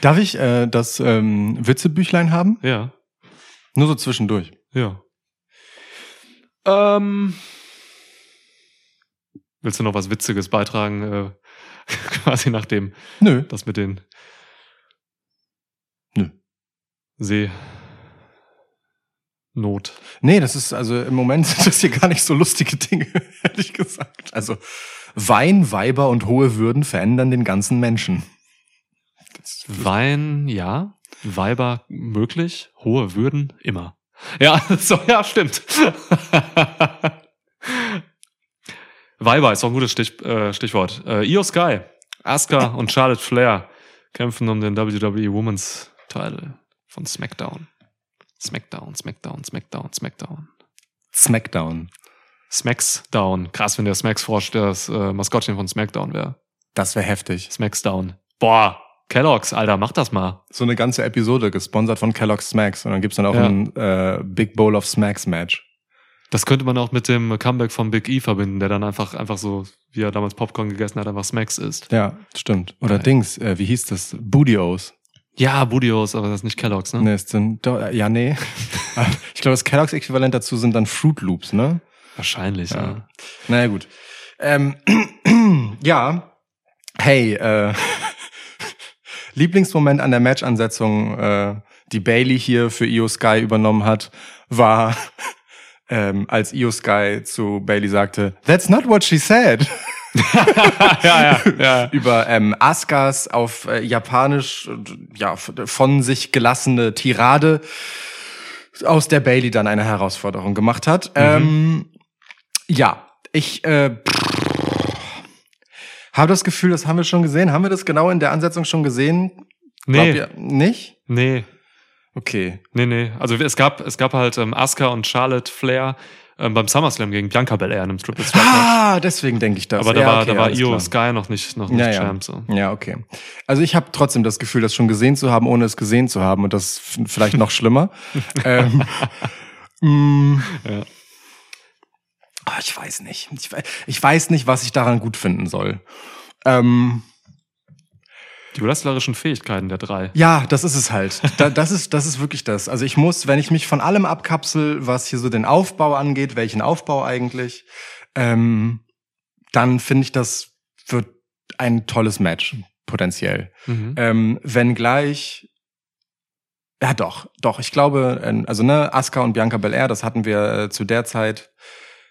Darf ich äh, das ähm, Witzebüchlein haben? Ja, Nur so zwischendurch. ja. Ähm, willst du noch was Witziges beitragen? Äh, <laughs> quasi nach dem, Nö. das mit den. Nö. See. Not. Nee, das ist also im Moment <laughs> sind das hier gar nicht so lustige Dinge, <laughs> ehrlich gesagt. Also Wein, Weiber und hohe Würden verändern den ganzen Menschen. Wein, ja. Weiber möglich. Hohe Würden, immer. Ja, <laughs> so, ja, stimmt. <laughs> Weiber ist auch ein gutes Stich, äh, Stichwort. Äh, Io Sky, Asuka <laughs> und Charlotte Flair kämpfen um den WWE Women's Title von SmackDown. SmackDown, SmackDown, SmackDown, SmackDown. Smackdown. Smacksdown. Krass, wenn der Smacks forscht, das äh, Maskottchen von Smackdown wäre. Das wäre heftig. Smacksdown. Boah, Kellogg's, Alter, mach das mal. So eine ganze Episode gesponsert von Kellogg's Smacks und dann gibt's dann auch Ja. ein äh, Big Bowl of Smacks Match. Das könnte man auch mit dem Comeback von Big E verbinden, der dann einfach, einfach so, wie er damals Popcorn gegessen hat, einfach Smacks isst. Ja, stimmt. Oder Geil. Dings, äh, wie hieß das? Booty-O's. Ja, Budios, aber das ist nicht Kellogg's, ne? Ne, sind, do, äh, ja, nee. <laughs> ich glaube, das Kellogg's Äquivalent dazu sind dann Fruit Loops, ne? Wahrscheinlich, ja. Ja. Naja, gut. Ähm, <clears throat> ja, hey, äh, Lieblingsmoment an der Match-Ansetzung, äh, die Bailey hier für Io Sky übernommen hat, war, <laughs> ähm, als Io Sky zu Bailey sagte, That's not what she said. <laughs> ja, ja, ja. <laughs> Über ähm, Askas auf äh, Japanisch ja, von sich gelassene Tirade, aus der Bailey dann eine Herausforderung gemacht hat. Ähm, ja, ich äh, habe das Gefühl, das haben wir schon gesehen. Haben wir das genau in der Ansetzung schon gesehen? Glaubt Nee, ihr nicht? nee, Okay. nee, nee. Also es gab, es gab halt ähm, Asuka und Charlotte Flair ähm, beim SummerSlam gegen Bianca Belair in einem Triple Threat. Ah, deswegen denke ich das. Aber da ja, war, okay, da war Io. Sky noch nicht, noch nicht Ja. Champ. So. Ja, okay. Also ich habe trotzdem das Gefühl, das schon gesehen zu haben, ohne es gesehen zu haben. Und das vielleicht noch schlimmer. <laughs> ähm, mm, Ja. Ah, ich weiß nicht. Ich, ich weiß nicht, was ich daran gut finden soll. Ähm, Die wrestlerischen Fähigkeiten der drei. ja, das ist es halt. Da, das, ist, das ist wirklich das. Also ich muss, wenn ich mich von allem abkapsel, was hier so den Aufbau angeht, welchen Aufbau eigentlich, ähm, dann finde ich, das wird ein tolles Match, potenziell. Mhm. Ähm, wenngleich, ja doch, doch, ich glaube, ähm, also ne, Asuka und Bianca Belair, das hatten wir äh, zu der Zeit,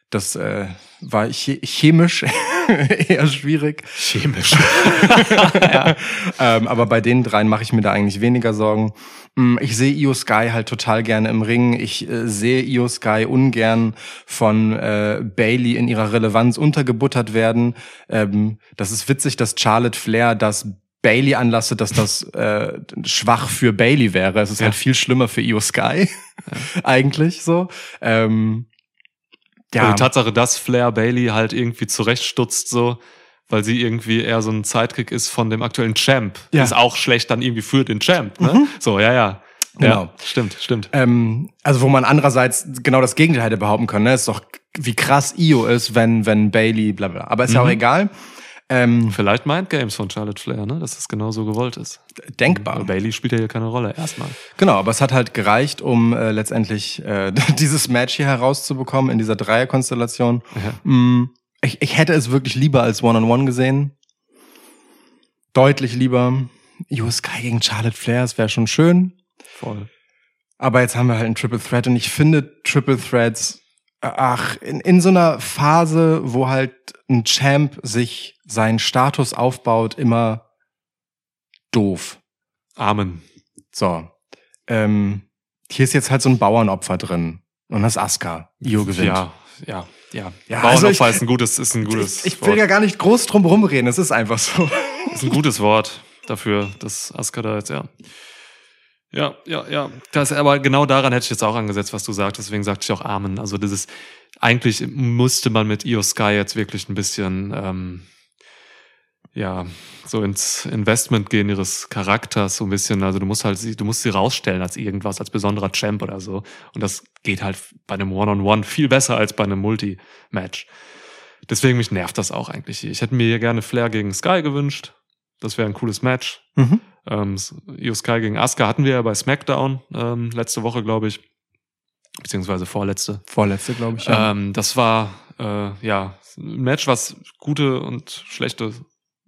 das äh, war che chemisch <laughs> eher schwierig. Chemisch. <laughs> ja. ähm, aber bei den dreien mache ich mir da eigentlich weniger Sorgen. Mm, Ich sehe Io Sky halt total gerne im Ring. Ich äh, sehe Io Sky ungern von äh, Bailey in ihrer Relevanz untergebuttert werden. Ähm, das ist witzig, dass Charlotte Flair das Bailey anlastet, dass das äh, schwach für Bailey wäre. Es ist Ja. halt viel schlimmer für Io Sky <laughs> eigentlich so. Ähm, Ja. Die Tatsache, dass Flair Bailey halt irgendwie zurechtstutzt, so, weil sie irgendwie eher so ein Sidekick ist von dem aktuellen Champ, Ja. ist auch schlecht dann irgendwie für den Champ, ne? Mhm. So, ja, ja. Genau. Ja, stimmt, stimmt. Ähm, also wo man andererseits genau das Gegenteil hätte behaupten können. Ne? Ist doch, wie krass Io ist, wenn, wenn Bailey, bla bla. Aber ist ja auch Mhm. egal. Ähm, Vielleicht Mindgames von Charlotte Flair, ne? Dass das genau so gewollt ist. denkbar. Weil Bailey spielt ja hier keine Rolle, erstmal. Genau, aber es hat halt gereicht, um äh, letztendlich äh, <laughs> dieses Match hier herauszubekommen in dieser Dreierkonstellation. Ja. Mm, ich, ich hätte es wirklich lieber als One-on-One gesehen. Deutlich lieber. Io Sky gegen Charlotte Flair, das wäre schon schön. Voll. Aber jetzt haben wir halt einen Triple Threat und ich finde Triple Threats, äh, ach, in, in so einer Phase, wo halt ein Champ sich seinen Status aufbaut, immer doof. Amen. So. Ähm, hier ist jetzt halt so ein Bauernopfer drin. Und das ist Asuka. Io gewinnt. Ja, ja, ja. Ja, Bauernopfer also ich- ist ein gutes, ist ein gutes ich, ich will ja Wort. gar nicht groß drum rumreden, es ist einfach so. Ist ein gutes Wort dafür, dass Asuka da jetzt, ja. Ja, ja, ja. Das, aber genau daran hätte ich jetzt auch angesetzt, was du sagst. Deswegen sagte ich auch Amen. Also das ist, eigentlich musste man mit Io Sky jetzt wirklich ein bisschen, ähm, ja, so ins Investment gehen ihres Charakters so ein bisschen. Also du musst halt sie, du musst sie rausstellen als irgendwas, als besonderer Champ oder so. Und das geht halt bei einem One-on-One viel besser als bei einem Multi-Match. Deswegen mich nervt das auch eigentlich. Ich hätte mir hier gerne Flair gegen Sky gewünscht. Das wäre ein cooles Match. Mhm. Ähm, Io Sky gegen Asuka hatten wir ja bei SmackDown ähm, letzte Woche, glaube ich. Beziehungsweise vorletzte. Vorletzte, glaube ich. Ja. Ähm, das war äh, ja ein Match, was gute und schlechte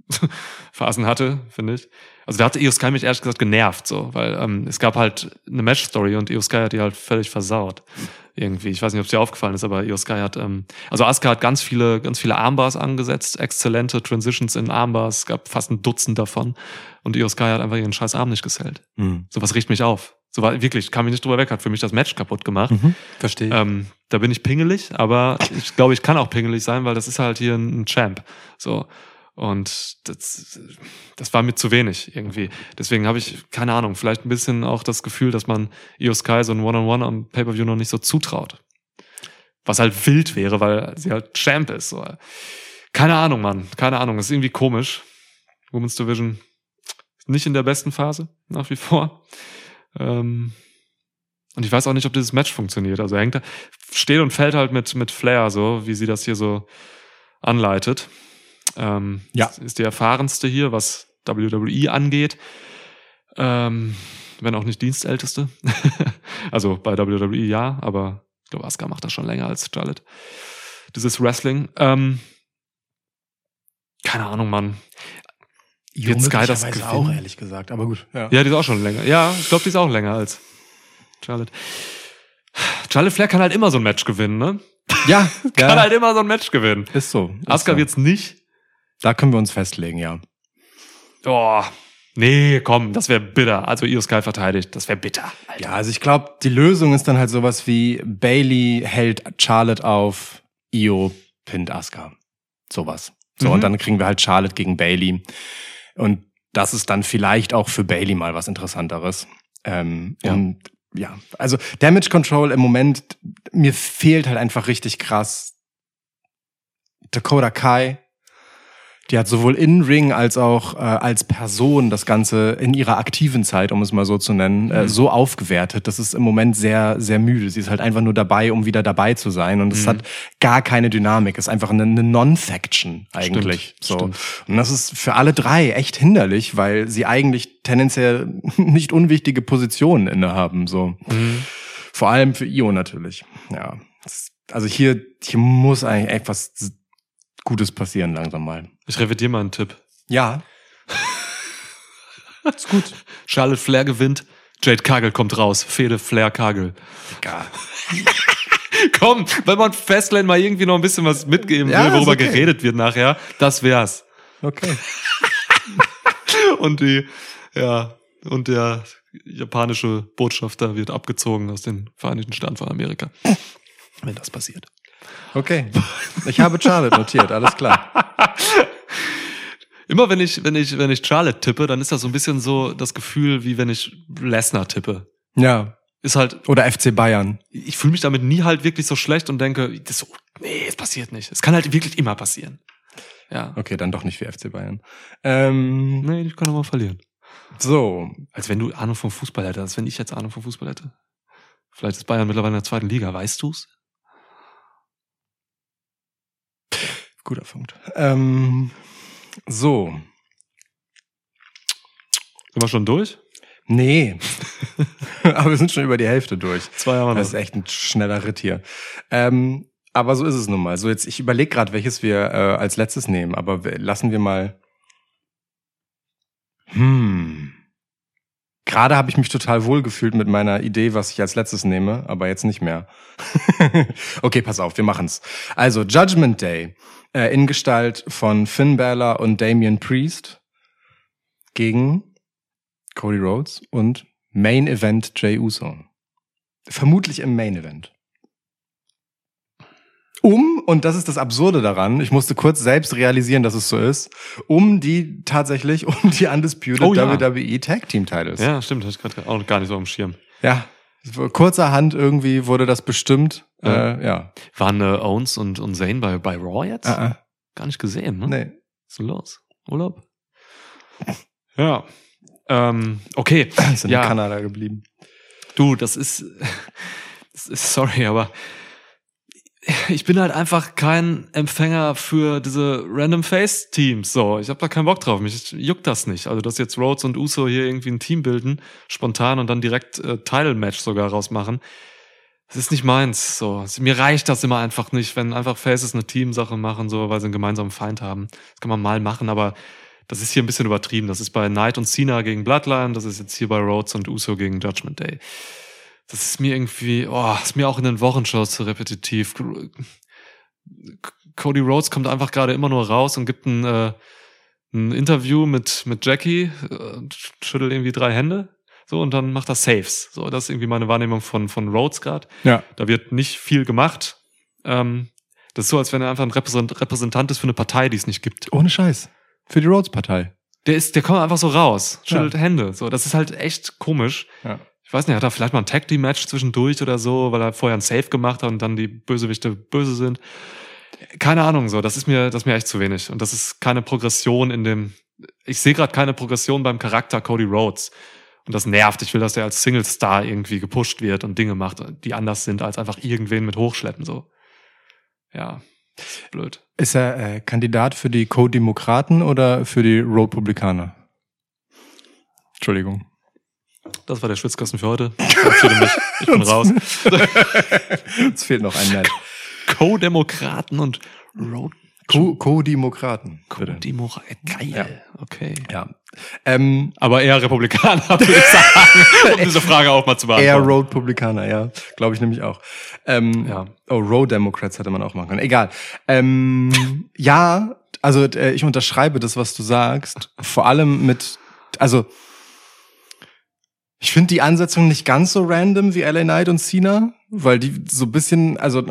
<laughs> Phasen hatte, finde ich. Also da hatte Io Sky mich ehrlich gesagt genervt, so, weil ähm, es gab halt eine Match-Story und Io Sky hat die halt völlig versaut. Irgendwie. Ich weiß nicht, ob es dir aufgefallen ist, aber Io Sky hat, ähm, also Asuka hat ganz viele, ganz viele Armbars angesetzt, exzellente Transitions in Armbars, es gab fast ein Dutzend davon. Und Io Sky hat einfach ihren scheiß Arm nicht gesellt. Hm. Sowas riecht mich auf. So war wirklich, kam mich nicht drüber weg, hat für mich das Match kaputt gemacht. Mhm. Verstehe ich. Ähm, da bin ich pingelig, aber ich glaube, ich kann auch pingelig sein, weil das ist halt hier ein Champ. So. Und das, das war mir zu wenig irgendwie. Deswegen habe ich, keine Ahnung, vielleicht ein bisschen auch das Gefühl, dass man Io Sky so ein One-on-One am Pay-Per-View noch nicht so zutraut. Was halt wild wäre, weil sie halt Champ ist. So. Keine Ahnung, Mann. Keine Ahnung. Ist irgendwie komisch. Women's Division nicht in der besten Phase, nach wie vor. Ähm, und ich weiß auch nicht, ob dieses Match funktioniert. Also er hängt da, steht und fällt halt mit, mit Flair, so, wie sie das hier so anleitet. Ähm, Ja. Ist die erfahrenste hier, was WWE angeht. Ähm, wenn auch nicht Dienstälteste. <laughs> also bei WWE ja, aber ich glaube, Asuka macht das schon länger als Charlotte. Dieses Wrestling. Ähm, keine Ahnung, Mann. Wird Sky das gewinnen? auch, ehrlich gesagt. Aber gut. Ja. Ja, die ist auch schon länger. Ja, ich glaube, die ist auch länger als Charlotte. Charlotte Flair kann halt immer so ein Match gewinnen, ne? Ja, <laughs> Kann ja. halt immer so ein Match gewinnen. ist so. Ist Asuka so. wird's nicht. Da können wir uns festlegen, ja. Oh, nee, komm, das wäre bitter. Also Io Sky verteidigt, das wäre bitter. Ja, also ich glaube, die Lösung ist dann halt sowas wie Bailey hält Charlotte auf, Io pinnt Asuka. Sowas. So, Mhm. und dann kriegen wir halt Charlotte gegen Bailey. Und das ist dann vielleicht auch für Bailey mal was Interessanteres. Ähm, Ja. Und ja, also Damage Control im Moment, mir fehlt halt einfach richtig krass Dakota Kai. Die hat sowohl in Ring als auch äh, als Person das Ganze in ihrer aktiven Zeit, um es mal so zu nennen, äh, Mhm. so aufgewertet. Das ist im Moment sehr, sehr müde. Sie ist halt einfach nur dabei, um wieder dabei zu sein. Und es Mhm. hat gar keine Dynamik. Es ist einfach eine, eine Non-Faction eigentlich. Stimmt, so. stimmt. Und das ist für alle drei echt hinderlich, weil sie eigentlich tendenziell <laughs> nicht unwichtige Positionen innehaben. So. Mhm. Vor allem für Io natürlich. Ja. Also hier, hier muss eigentlich etwas Gutes passieren langsam mal. Ich revidiere mal einen Tipp. Ja. <laughs> ist gut. Charlotte Flair gewinnt, Jade Kagel kommt raus. Fehde Flair Kagel. Egal. <laughs> Komm, wenn man Fastlane mal irgendwie noch ein bisschen was mitgeben Ja, will, worüber okay. geredet wird nachher, das wär's. Okay. <laughs> Und die, ja, und der japanische Botschafter wird abgezogen aus den Vereinigten Staaten von Amerika. Wenn das passiert. Okay. Ich habe Charlotte notiert, alles klar. <laughs> Immer wenn ich, wenn ich, wenn ich Charlotte tippe, dann ist das so ein bisschen so das Gefühl, wie wenn ich Lesnar tippe. Ja. Ist halt, Oder FC Bayern. ich fühle mich damit nie halt wirklich so schlecht und denke, das nee, es passiert nicht. Es kann halt wirklich immer passieren. Ja. Okay, dann doch nicht wie FC Bayern. Ähm, Nee, ich kann auch mal verlieren. so. Als wenn du Ahnung vom Fußball hättest, als wenn ich jetzt Ahnung vom Fußball hätte. Vielleicht ist Bayern mittlerweile in der zweiten Liga, weißt du's? Guter Punkt. Ähm, so. Sind wir schon durch? Nee. <laughs> Aber wir sind schon über die Hälfte durch. Zwei Jahre Das ist echt ein schneller Ritt hier. Ähm, aber so ist es nun mal. So jetzt, ich überlege gerade, welches wir äh, als letztes nehmen, aber lassen wir mal. Hm. Gerade habe ich mich total wohl gefühlt mit meiner Idee, was ich als letztes nehme, aber jetzt nicht mehr. <laughs> okay, pass auf, wir machen's. Also Judgment Day äh, in Gestalt von Finn Balor und Damian Priest gegen Cody Rhodes und Main Event Jay Uso. Vermutlich im Main Event. Um, und das ist das Absurde daran, ich musste kurz selbst realisieren, dass es so ist, um die tatsächlich, <laughs> um die Undisputed Oh ja. WWE Tag Team Titles. Ja, stimmt, hatte ich gerade auch gar nicht so am Schirm. ja. Kurzerhand irgendwie wurde das bestimmt. Ja. Äh, ja. Waren äh, Owens und, und Zane bei, bei Raw jetzt? Ah, ah. Gar nicht gesehen, ne? Nee. Was ist denn los? Urlaub? Ja. Ähm, okay. Sind Ja. in Kanada geblieben. Du, das ist, <laughs> das ist, sorry, aber ich bin halt einfach kein Empfänger für diese Random Face Teams. So, ich habe da keinen Bock drauf. Mich juckt das nicht. Also, dass jetzt Rhodes und Uso hier irgendwie ein Team bilden, spontan und dann direkt äh, Title Match sogar rausmachen. Das ist nicht meins. So, mir reicht das immer einfach nicht, wenn einfach Faces eine Teamsache machen, so, weil sie einen gemeinsamen Feind haben. Das kann man mal machen, aber das ist hier ein bisschen übertrieben. Das ist bei Knight und Cena gegen Bloodline, das ist jetzt hier bei Rhodes und Uso gegen Judgment Day. Das ist mir irgendwie, oh, ist mir auch in den Wochenshows zu repetitiv. Cody Rhodes kommt einfach gerade immer nur raus und gibt ein, äh, ein Interview mit, mit Jackie, äh, schüttelt irgendwie drei Hände, so, und dann macht er Saves. So, das ist irgendwie meine Wahrnehmung von, von Rhodes gerade. Ja. Da wird nicht viel gemacht. Ähm, das ist so, als wenn er einfach ein Repräsent Repräsentant ist für eine Partei, die es nicht gibt. Ohne Scheiß. Für die Rhodes-Partei. Der ist, der kommt einfach so raus, schüttelt Hände. So, das ist halt echt komisch. Ja. Ich weiß nicht, hat er vielleicht mal ein Tag Team Match zwischendurch oder so, weil er vorher ein Save gemacht hat und dann die Bösewichte böse sind. Keine Ahnung, so, das ist mir, das ist mir echt zu wenig. Und das ist keine Progression in dem, ich sehe gerade keine Progression beim Charakter Cody Rhodes. Und das nervt. Ich will, dass der als Single Star irgendwie gepusht wird und Dinge macht, die anders sind als einfach irgendwen mit hochschleppen, so. Ja, ist blöd. Ist er äh, Kandidat für die Co-Demokraten oder für die Republikaner? Entschuldigung. Das war der Schwitzkasten für heute. Ich verabschiede mich. Ich bin raus. <laughs> Es fehlt noch ein Net. Co-Demokraten und Road Co- Co-Demokraten. Co-Demokraten. Geil. Okay. Ja. Ähm, Aber eher Republikaner, <laughs> würde ich sagen, um diese Frage auch mal zu eher beantworten. Road-Publikaner, ja. Glaube ich nämlich auch. Ähm, Ja. Oh, Road-Democrats hätte man auch machen können. Egal. Ähm, ja, also äh, ich unterschreibe das, was du sagst. Vor allem mit, also ich finde die Ansetzung nicht ganz so random wie LA Knight und Cena, weil die so ein bisschen, also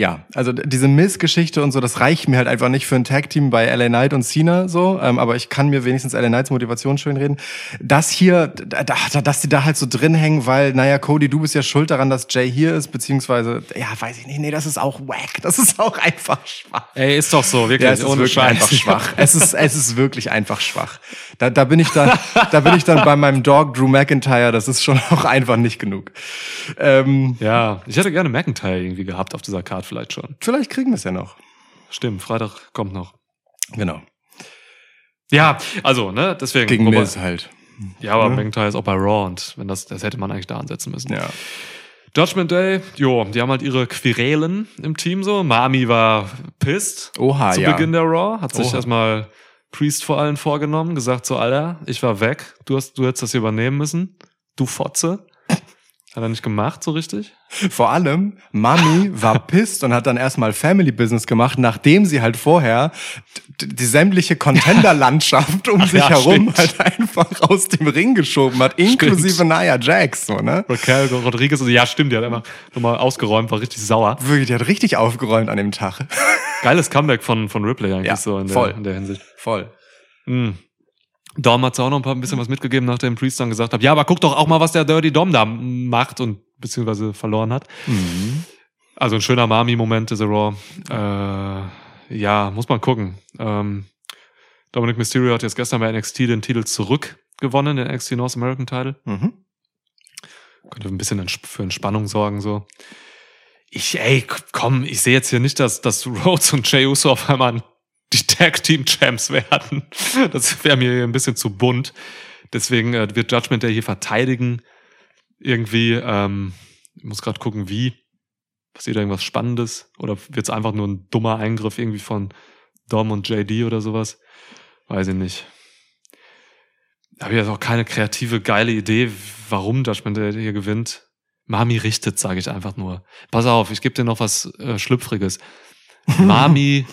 ja, also diese Missgeschichte und so, das reicht mir halt einfach nicht für ein Tag-Team bei LA Knight und Cena so, ähm, aber ich kann mir wenigstens LA Knights Motivation schön reden. Das hier, da, da, dass die da halt so drin hängen, weil, naja, Cody, du bist ja schuld daran, dass Jay hier ist, beziehungsweise, ja, weiß ich nicht, nee, das ist auch wack, das ist auch <laughs> einfach schwach. Ey, ist doch so, wirklich. Ja, es ist wirklich Scheiß. einfach schwach. Es ist, es ist wirklich einfach schwach. Da, da bin ich dann, da bin ich dann <laughs> bei meinem Dog Drew McIntyre. Das ist schon <laughs> auch einfach nicht genug. Ähm, Ja, ich hätte gerne McIntyre irgendwie gehabt auf dieser Card vielleicht schon. vielleicht kriegen wir es ja noch. Stimmt, Freitag kommt noch. Genau. Ja, also, ne, deswegen. Gegen wobei- Miz halt. Ja, aber Ne? McIntyre ist auch bei Raw und wenn das, das hätte man eigentlich da ansetzen müssen. Ja. Judgment Day, jo, die haben halt ihre Querelen im Team so. Mami war pissed Oha, zu ja. Beginn der Raw, hat sich Oha. erstmal Priest vor allen vorgenommen, gesagt so, Alter, ich war weg, du hast, du hättest das hier übernehmen müssen, du Fotze. Hat er nicht gemacht, so richtig? Vor allem, Mami war <laughs> pisst und hat dann erstmal Family Business gemacht, nachdem sie halt vorher die sämtliche Contender-Landschaft um sich ja, herum stimmt. halt einfach aus dem Ring geschoben hat, inklusive Nia Jax, so, ne? Raquel Rodriguez, also, ja, stimmt, die hat einfach nochmal ausgeräumt, war richtig sauer. Wirklich, die hat richtig aufgeräumt an dem Tag. Geiles Comeback von, von Ripley eigentlich Ja, so in der, voll. in der Hinsicht. Voll. Mhm. Dom hat auch noch ein, paar, ein bisschen was mitgegeben, nachdem Priest dann gesagt hat, ja, aber guck doch auch mal, was der Dirty Dom da macht und beziehungsweise verloren hat. Mhm. Also ein schöner Mami-Moment, diese Raw. Äh, ja, muss man gucken. Ähm, Dominic Mysterio hat jetzt gestern bei NXT den Titel zurückgewonnen, den NXT North American Title. Mhm. Könnte ein bisschen für Entspannung sorgen, so. Ich, ey, komm, ich sehe jetzt hier nicht, dass, dass Rhodes und Jey Uso auf einmal die Tag Team Champs werden. Das wäre mir ein bisschen zu bunt. Deswegen äh, wird Judgment Day hier verteidigen. Irgendwie, ähm, ich muss gerade gucken, wie. Passiert irgendwas Spannendes? Oder wird es einfach nur ein dummer Eingriff irgendwie von Dom und JD oder sowas? Weiß ich nicht. Habe ich jetzt auch keine kreative, geile Idee, warum Judgment Day hier gewinnt. Mami richtet, sage ich einfach nur. Pass auf, ich gebe dir noch was äh, Schlüpfriges. Mami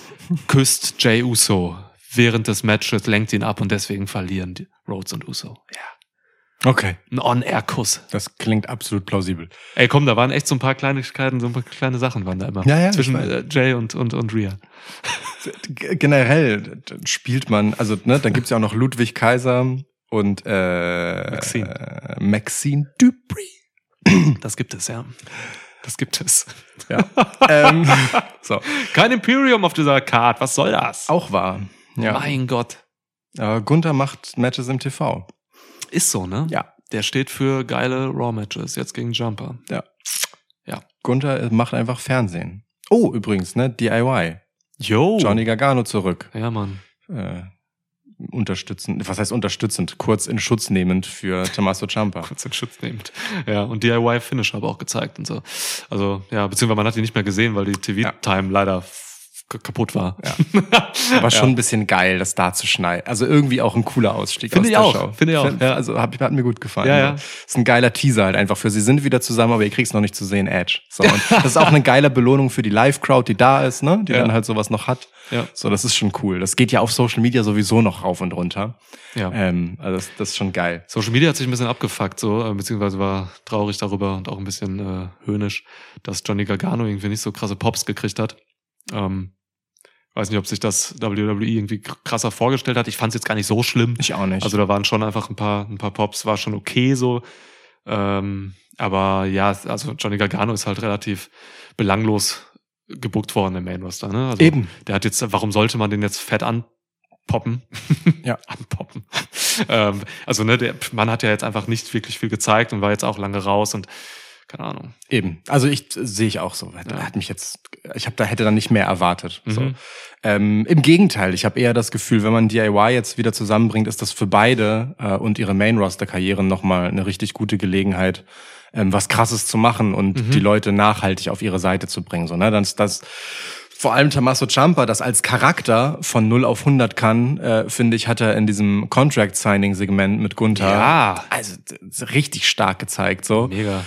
küsst Jay Uso während des Matches, lenkt ihn ab und deswegen verlieren die Rhodes und Uso. Ja. Okay. Ein On-Air-Kuss. Das klingt absolut plausibel. Ey, komm, da waren echt so ein paar Kleinigkeiten, so ein paar kleine Sachen waren da immer. Ja, ja, Zwischen äh, Jay und, und, und Rhea. Generell spielt man, also ne, dann gibt's ja auch noch Ludwig Kaiser und äh, Maxine. Äh, Maxine Dupree. Das gibt es, ja. Das gibt es. Ja. <laughs> ähm, so. Kein Imperium auf dieser Card. Was soll das? Auch wahr. Ja. Mein Gott. Aber Gunther macht Matches im TV. Ist so, ne? Ja. Der steht für geile Raw-Matches, jetzt gegen Jumper. Gunther macht einfach Fernsehen. Oh, übrigens, ne, DIY. Yo. Johnny Gargano zurück. Ja, Mann. Äh, unterstützend, was heißt unterstützend? Kurz in Schutz nehmend für Tommaso Ciampa. <laughs> Kurz in Schutz nehmend. Ja, und DIY-Finish habe auch gezeigt und so. Also, ja, beziehungsweise man hat ihn nicht mehr gesehen, weil die TV-Time leider f- k- kaputt war. Aber <laughs> schon ein bisschen geil, das da zu schneiden. Also irgendwie auch ein cooler Ausstieg Finde aus ich der auch, Show. finde ich auch, Find- ja. Also hat, hat mir gut gefallen. Ja, ja. Ist ein geiler Teaser halt einfach für sie sind wieder zusammen, aber ihr kriegt's noch nicht zu sehen, Edge. So, und <laughs> das ist auch eine geile Belohnung für die Live-Crowd, die da ist, ne? Die Ja. dann halt sowas noch hat. Ja. So, das ist schon cool. Das geht ja auf Social Media sowieso noch rauf und runter. Ja. Ähm, also das, das ist schon geil. Social Media hat sich ein bisschen abgefuckt, so, äh, beziehungsweise war traurig darüber und auch ein bisschen äh, höhnisch, dass Johnny Gargano irgendwie nicht so krasse Pops gekriegt hat. Ähm, weiß nicht, ob sich das WWE irgendwie krasser vorgestellt hat. Ich fand es jetzt gar nicht so schlimm. Ich auch nicht. Also da waren schon einfach ein paar, ein paar Pops, war schon okay so. Ähm, aber ja, also Johnny Gargano ist halt relativ belanglos gebuckt worden im Main Roster. Ne? Also Eben. Der hat jetzt, warum sollte man den jetzt fett anpoppen? <laughs> Ja. anpoppen. ähm, also ne, der Mann hat ja jetzt einfach nicht wirklich viel gezeigt und war jetzt auch lange raus und keine Ahnung. Eben. Also ich sehe ich auch so. Er Ja. hat mich jetzt, ich habe da hätte dann nicht mehr erwartet. So. Mhm. Ähm, Im Gegenteil, ich habe eher das Gefühl, wenn man DIY jetzt wieder zusammenbringt, ist das für beide äh, und ihre Main-Roster-Karrieren nochmal eine richtig gute Gelegenheit, ähm, was Krasses zu machen und Mhm. die Leute nachhaltig auf ihre Seite zu bringen. So, ne? das, das, vor allem Tommaso Ciampa, das als Charakter von 0 auf 100 kann, äh, finde ich, hat er in diesem Contract-Signing-Segment mit Gunther Ja. also richtig stark gezeigt. So, Mega.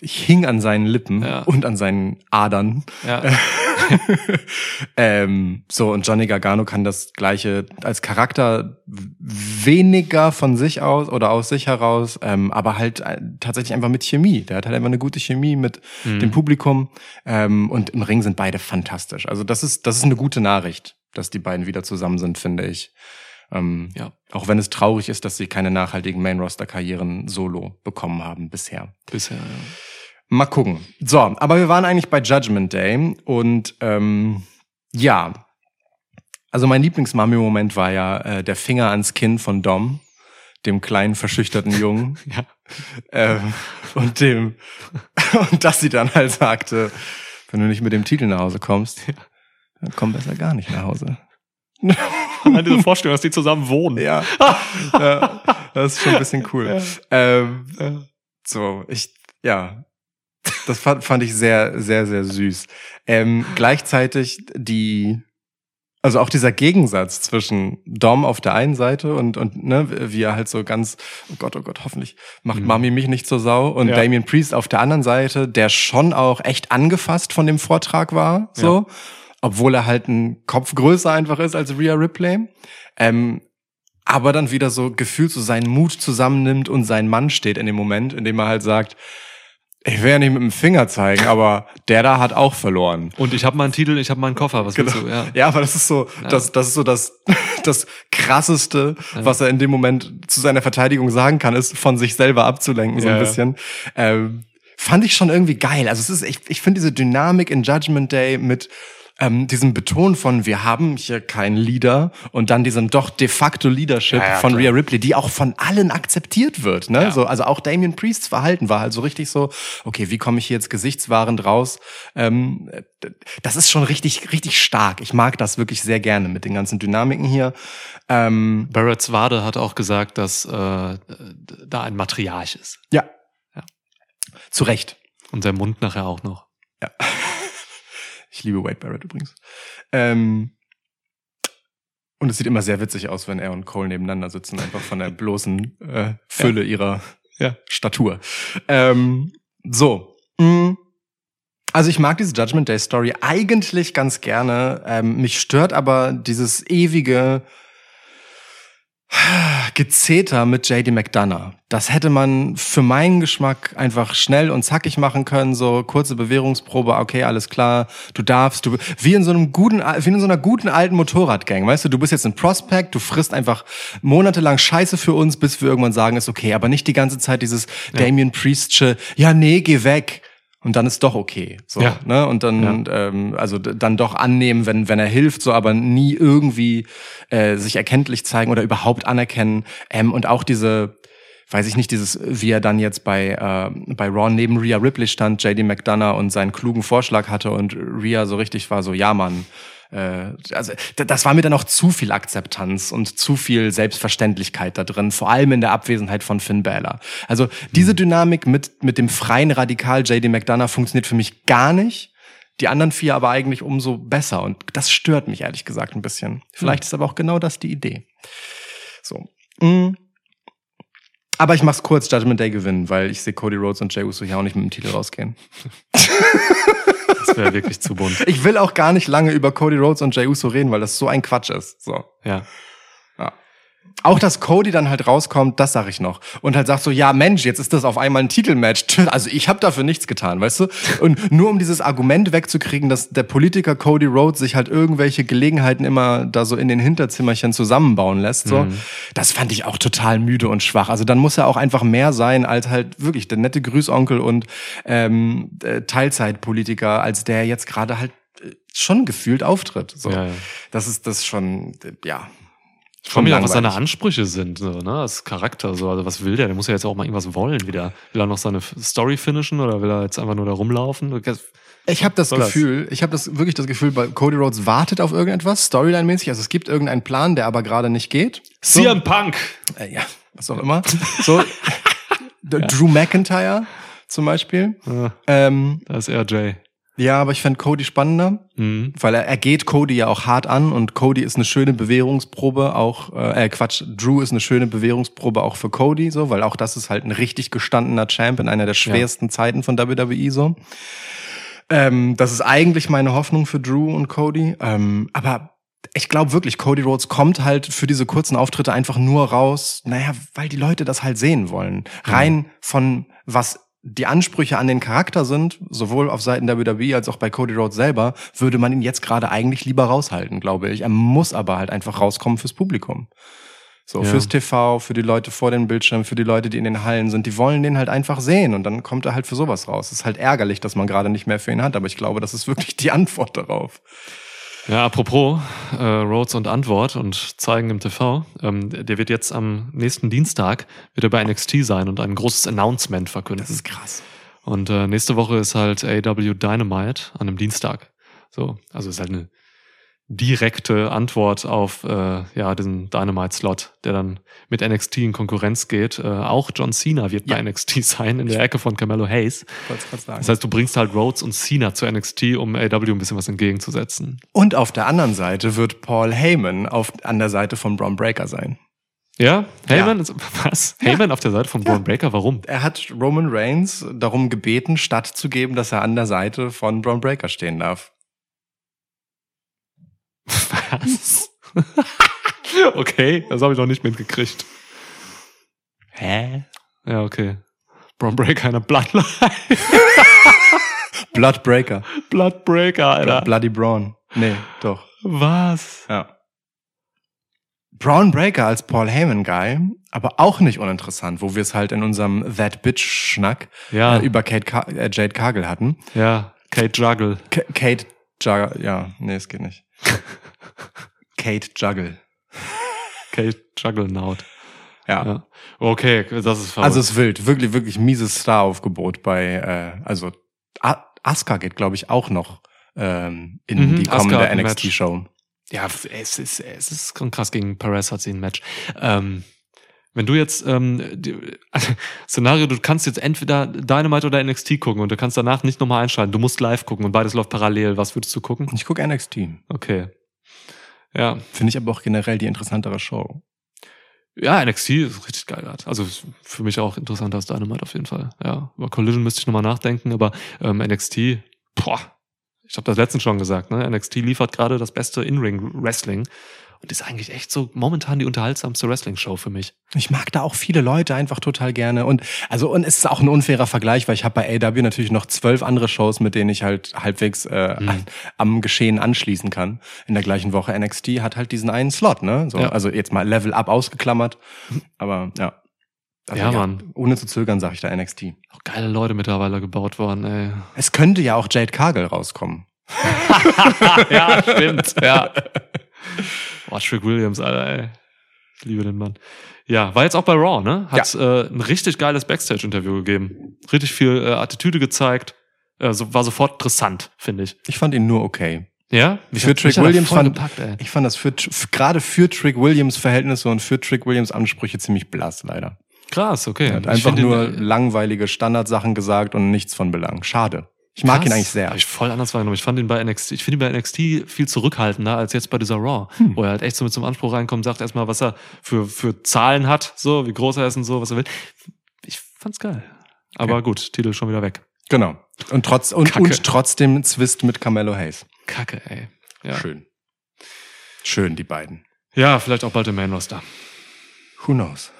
Ich hing an seinen Lippen Ja. und an seinen Adern. Ja. <laughs> ähm, so, und Johnny Gargano kann das Gleiche als Charakter weniger von sich aus oder aus sich heraus, ähm, aber halt äh, tatsächlich einfach mit Chemie. Der hat halt einfach eine gute Chemie mit Mhm. dem Publikum. Ähm, und im Ring sind beide fantastisch. Also das ist, das ist eine gute Nachricht, dass die beiden wieder zusammen sind, finde ich. Ähm, Ja. Auch wenn es traurig ist, dass sie keine nachhaltigen Main-Roster-Karrieren solo bekommen haben bisher. Bisher, ja. Mal gucken. So, aber wir waren eigentlich bei Judgment Day und ähm, ja, also mein Lieblingsmami-Moment war ja äh, der Finger ans Kinn von Dom, dem kleinen verschüchterten <laughs> Jungen, Ja. ähm, und dem <laughs> und dass sie dann halt sagte, wenn du nicht mit dem Titel nach Hause kommst, dann komm besser gar nicht nach Hause. Allein diese Vorstellung, dass die zusammen wohnen. Ja, <laughs> ja das ist schon ein bisschen cool. Ähm, So, ich, ja, das fand, fand ich sehr, sehr, sehr süß. Ähm, gleichzeitig die, also auch dieser Gegensatz zwischen Dom auf der einen Seite und, und ne, wie er halt so ganz, oh Gott, oh Gott, hoffentlich macht Mhm. Mami mich nicht zur Sau und Ja. Damien Priest auf der anderen Seite, der schon auch echt angefasst von dem Vortrag war, so, obwohl er halt ein Kopf größer einfach ist als Rhea Ripley. Ähm, aber dann wieder so gefühlt so seinen Mut zusammennimmt und sein Mann steht in dem Moment, in dem er halt sagt, ich will ja nicht mit dem Finger zeigen, <laughs> aber der da hat auch verloren. Und ich habe meinen Titel, ich habe meinen Koffer. Was willst Genau. du? Ja. Ja, aber das ist so, das, das ist so das, <laughs> das krasseste, was er in dem Moment zu seiner Verteidigung sagen kann, ist von sich selber abzulenken, so Ja, ein ja. bisschen. Ähm, fand ich schon irgendwie geil. Also es ist, ich, ich finde diese Dynamik in Judgment Day mit ähm, diesem Beton von wir haben hier keinen Leader und dann diesem doch de facto Leadership Ja, ja, von. Rhea Ripley, die auch von allen akzeptiert wird. Ne? Ja. So, also auch Damien Priests Verhalten war halt so richtig so, okay, wie komme ich hier jetzt gesichtswahrend raus? Ähm, das ist schon richtig, richtig stark. Ich mag das wirklich sehr gerne mit den ganzen Dynamiken hier. Ähm, Barrett Swade hat auch gesagt, dass äh, da ein Matriarch ist. ja. Ja. Zu Recht. Und sein Mund nachher auch noch. Ich liebe Wade Barrett übrigens. Ähm, und es sieht immer sehr witzig aus, wenn er und Cole nebeneinander sitzen, einfach von der bloßen äh, Fülle ihrer Ja. Statur. Ähm, so. mm. Also ich mag diese Judgment Day Story eigentlich ganz gerne. Ähm, mich stört aber dieses ewige Gezeter mit JD McDonough. Das hätte man für meinen Geschmack einfach schnell und zackig machen können, so kurze Bewährungsprobe, okay, alles klar, du darfst, du, wie in so einem guten, wie in so einer guten alten Motorradgang, weißt du, du bist jetzt ein Prospect, du frisst einfach monatelang Scheiße für uns, bis wir irgendwann sagen, ist okay, aber nicht die ganze Zeit dieses Damien Priestsche, ja, nee, geh weg. Und dann ist doch okay. So, Ja. ne? Und dann, ähm, also dann doch annehmen, wenn, wenn er hilft, so aber nie irgendwie äh, sich erkenntlich zeigen oder überhaupt anerkennen. Ähm, und auch diese, weiß ich nicht, dieses, wie er dann jetzt bei, äh, bei Ron neben Rhea Ripley stand, JD McDonough und seinen klugen Vorschlag hatte und Rhea so richtig war, so, ja, Mann. Äh, also das war mir dann auch zu viel Akzeptanz und zu viel Selbstverständlichkeit da drin, vor allem in der Abwesenheit von Finn Balor. Also diese Dynamik mit, mit dem freien Radikal JD McDonough funktioniert für mich gar nicht. die anderen vier aber eigentlich umso besser. Und das stört mich ehrlich gesagt ein bisschen. Vielleicht ist aber auch genau das die Idee. So. Mm. Aber ich mach's kurz, Judgment Day gewinnen, weil ich sehe Cody Rhodes und Jey Uso hier auch nicht mit dem Titel rausgehen. <laughs> Das wäre wirklich zu bunt. Ich will auch gar nicht lange über Cody Rhodes und Jey Uso reden, weil das so ein Quatsch ist. So. Ja. Auch dass Cody dann halt rauskommt, das sag ich noch. Und halt sagt so, ja Mensch, jetzt ist das auf einmal ein Titelmatch. Tch, <laughs> Also ich habe dafür nichts getan, weißt du? Und nur um dieses Argument wegzukriegen, dass der Politiker Cody Rhodes sich halt irgendwelche Gelegenheiten immer da so in den Hinterzimmerchen zusammenbauen lässt, so. Das fand ich auch total müde und schwach. Also dann muss er auch einfach mehr sein als halt wirklich der nette Grüßonkel und ähm, äh, Teilzeitpolitiker, als der jetzt gerade halt äh, schon gefühlt auftritt. So. Ja, ja. Das ist das schon, äh, ja. Ich frage mich auch, was seine. Ansprüche sind, so, ne? Das Charakter, so. Also was will der? Der muss ja jetzt auch mal irgendwas wollen wieder. Will er noch seine Story finishen oder will er jetzt einfach nur da rumlaufen? Ich habe das soll das? Gefühl, ich habe das wirklich das Gefühl, Cody Rhodes wartet auf irgendetwas, Storyline-mäßig. Also es gibt irgendeinen Plan, der aber gerade nicht geht. So, CM Punk! äh, ja, was auch immer. So, <laughs> Drew McIntyre zum Beispiel. Ja, Ähm, da ist er Jay. Ja, aber ich fände Cody spannender, Mhm. weil er, er geht Cody ja auch hart an und Cody ist eine schöne Bewährungsprobe auch, äh, äh, Quatsch, Drew ist eine schöne Bewährungsprobe auch für Cody, so, weil auch das ist halt ein richtig gestandener Champ in einer der schwersten Zeiten von WWE so. Ähm, das ist eigentlich meine Hoffnung für Drew und Cody. Ähm, aber ich glaube wirklich, Cody Rhodes kommt halt für diese kurzen Auftritte einfach nur raus, naja, weil die Leute das halt sehen wollen. Rein von was die Ansprüche an den Charakter sind, sowohl auf Seiten der WWE als auch bei Cody Rhodes selber, würde man ihn jetzt gerade eigentlich lieber raushalten, glaube ich. Er muss aber halt einfach rauskommen fürs Publikum. So, Ja. fürs TV, für die Leute vor den Bildschirmen, für die Leute, die in den Hallen sind, die wollen den halt einfach sehen und dann kommt er halt für sowas raus. ist halt ärgerlich, dass man gerade nicht mehr für ihn hat, aber ich glaube, das ist wirklich die Antwort darauf. Ja, apropos äh, Rhodes und Antwort und zeigen im TV. Ähm, der wird jetzt am nächsten Dienstag wird er bei NXT sein und ein großes Announcement verkünden. krass. Und äh, nächste Woche ist halt AW Dynamite an einem Dienstag. So, also ist halt eine direkte Antwort auf äh, ja diesen Dynamite-Slot, der dann mit NXT in Konkurrenz geht. Äh, auch John Cena wird bei Ja. NXT sein in der Ecke von Carmelo Hayes. Das heißt, du bringst halt Rhodes und Cena zu NXT, um AW ein bisschen was entgegenzusetzen. Und auf der anderen Seite wird Paul Heyman auf, an der Seite von Braun Breaker sein. Ja, Heyman, ist- was? Heyman auf der Seite von Braun Breaker, warum? Er hat Roman Reigns darum gebeten, stattzugeben, dass er an der Seite von Braun Breaker stehen darf. Was? <laughs> okay, das habe ich noch nicht mitgekriegt. Hä? Ja, okay. Braun Breaker in der Bloodline. <laughs> Blood Breaker. Bloodbreaker, Alter. Bloody Braun. Nee, doch. Was? Ja. Braun Breaker als Paul Heyman Guy, aber auch nicht uninteressant, wo wir es halt in unserem That Bitch Schnack Ja. äh, über Kate Car äh, Jade Cargill hatten. Ja, Kate Juggle. K Kate Juggle, ja, nee, es geht nicht. <laughs> Kate Juggle. <laughs> Kate Juggernaut. Ja. Ja. Okay, das ist verrückt. Also es ist wild, wirklich, wirklich mieses Staraufgebot bei, äh, also A Asuka geht, glaube ich, auch noch ähm, in Mhm, die kommende NXT-Show. ja, es ist, es ist krass. Gegen Perez hat sie ein Match. Ähm, wenn du jetzt, ähm, die, Szenario, du kannst jetzt entweder Dynamite oder NXT gucken und du kannst danach nicht nochmal einschalten. Du musst live gucken und beides läuft parallel. Was würdest du gucken? Ich gucke NXT. Okay. Ja, Finde ich aber auch generell die interessantere Show. Ja, NXT ist richtig geil. Grad. Also für mich auch interessanter als Dynamite auf jeden Fall. Ja, über Collision müsste ich nochmal nachdenken, aber ähm, NXT, boah, ich habe das letztens schon gesagt, ne? NXT liefert gerade das beste In-Ring-Wrestling und ist eigentlich echt so momentan die unterhaltsamste Wrestling-Show für mich. Ich mag da auch viele Leute einfach total gerne. Und also und es ist auch ein unfairer Vergleich, weil ich habe bei AW natürlich noch zwölf andere Shows, mit denen ich halt halbwegs äh, Mhm. am Geschehen anschließen kann. In der gleichen Woche NXT hat halt diesen einen Slot, ne? So, Ja. Also jetzt mal Level Up ausgeklammert. Aber ja. Also, Ja, Mann. Ohne zu zögern sage ich da NXT. Auch geile Leute mittlerweile gebaut worden, ey. Es könnte ja auch Jade Cargill rauskommen. <laughs> ja, stimmt, ja. <laughs> <laughs> Boah, Trick Williams, Alter, ey. Ich liebe den Mann. Ja, war jetzt auch bei Raw, ne? Hat äh, ein richtig geiles Backstage-Interview gegeben. Richtig viel äh, Attitüde gezeigt. Äh, so, war sofort interessant, finde ich. Ich fand ihn nur okay. Ja? Mich Für hat- Trick Williams fand- gepackt, ey. Ich fand das für, gerade für Trick Williams Verhältnisse und für Trick Williams Ansprüche ziemlich blass, leider. Krass, okay. Er hat Ich einfach nur ihn, äh, langweilige Standardsachen gesagt und nichts von Belang. Schade. Ich mag Krass. ihn eigentlich sehr. Hab ich voll anders wahrgenommen. Ich fand ihn bei NXT, ich finde ihn bei NXT viel zurückhaltender als jetzt bei dieser Raw, Hm. wo er halt echt so mit zum Anspruch reinkommt, sagt erstmal, was er für, für Zahlen hat, so, wie groß er ist und so, was er will. Ich fand's geil. Aber gut, Titel schon wieder weg. Genau. Und, trotz, und, Kacke. und trotzdem Zwist mit Carmelo Hayes. Kacke, ey. Ja. Schön. Schön, die beiden. Ja, vielleicht auch bald im Main Roster. Who knows?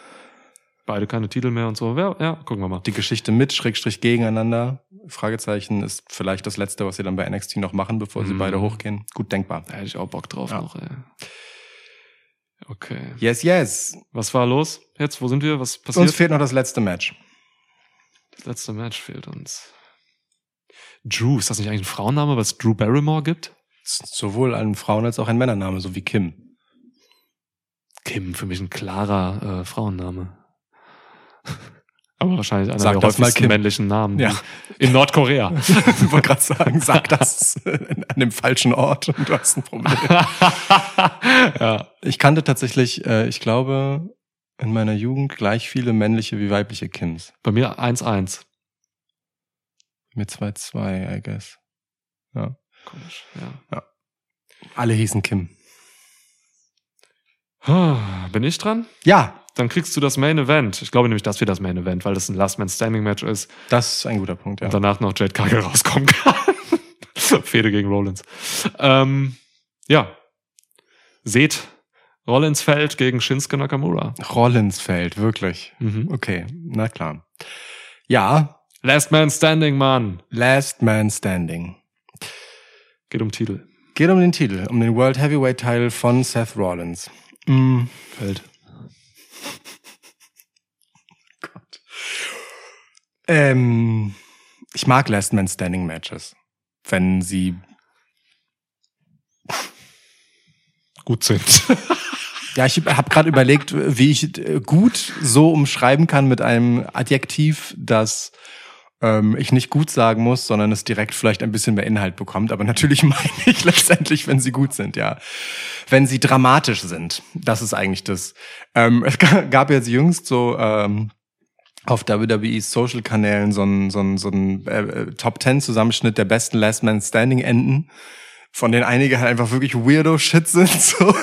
Beide keine Titel mehr und so. Ja, ja gucken wir mal. Die Geschichte mit, Schrägstrich gegeneinander, Fragezeichen, ist vielleicht das Letzte, was sie dann bei NXT noch machen, bevor sie Mhm. beide hochgehen. Gut denkbar. Da hätte ich auch Bock drauf Ja. noch, ey. Okay. Yes, yes. Was war los jetzt? Wo sind wir? Was passiert? Uns fehlt noch das letzte Match. das letzte Match fehlt uns. Drew, ist das nicht eigentlich ein Frauenname, was Drew Barrymore gibt? Sowohl ein Frauen- als auch ein Männername, so wie Kim. Kim, für mich ein klarer äh, Frauenname. Aber wahrscheinlich einer Sag der das häufigsten männlichen Namen Ja. in Nordkorea. <laughs> ich wollte gerade sagen, sag das an dem falschen Ort und du hast ein Problem. <laughs> ja. Ich kannte tatsächlich, äh, ich glaube, in meiner Jugend gleich viele männliche wie weibliche Kims. Bei mir 1-1. Mit 2-2, I guess. Ja. Komisch, ja. Alle hießen Kim. Ah, Bin ich dran? Ja, Dann kriegst du das Main Event. Ich glaube nämlich, dass wir das Main Event, weil das ein Last Man Standing Match ist das ist ein guter Punkt, ja. und danach noch Jade Cargill rauskommen kann. <laughs> Fehde gegen Rollins. Ähm, ja. Seht, Rollins fällt gegen Shinsuke Nakamura. Rollinsfeld, wirklich. Mhm. Okay, na klar. Ja, Last Man Standing, Mann. Last Man Standing. Geht um Titel. Geht um den Titel, um den World Heavyweight Title von Seth Rollins. Mm, Fällt. Gott. Ähm, ich mag Last Man Standing Matches. Wenn sie, Gut sind. ja, ich habe gerade überlegt, wie ich äh, gut so umschreiben kann mit einem Adjektiv, das ähm, ich nicht gut sagen muss, sondern es direkt vielleicht ein bisschen mehr Inhalt bekommt. Aber natürlich <laughs> meine ich letztendlich, wenn sie gut sind, ja. Wenn sie dramatisch sind. Das ist eigentlich das. Ähm, <laughs> es ga- gab jetzt jüngst so ähm, auf WWE's Social-Kanälen so ein, so ein, so ein äh, äh, Top-10-Zusammenschnitt der besten Last Man Standing-Enden, von denen einige halt einfach wirklich Weirdo-Shit sind, <laughs> so.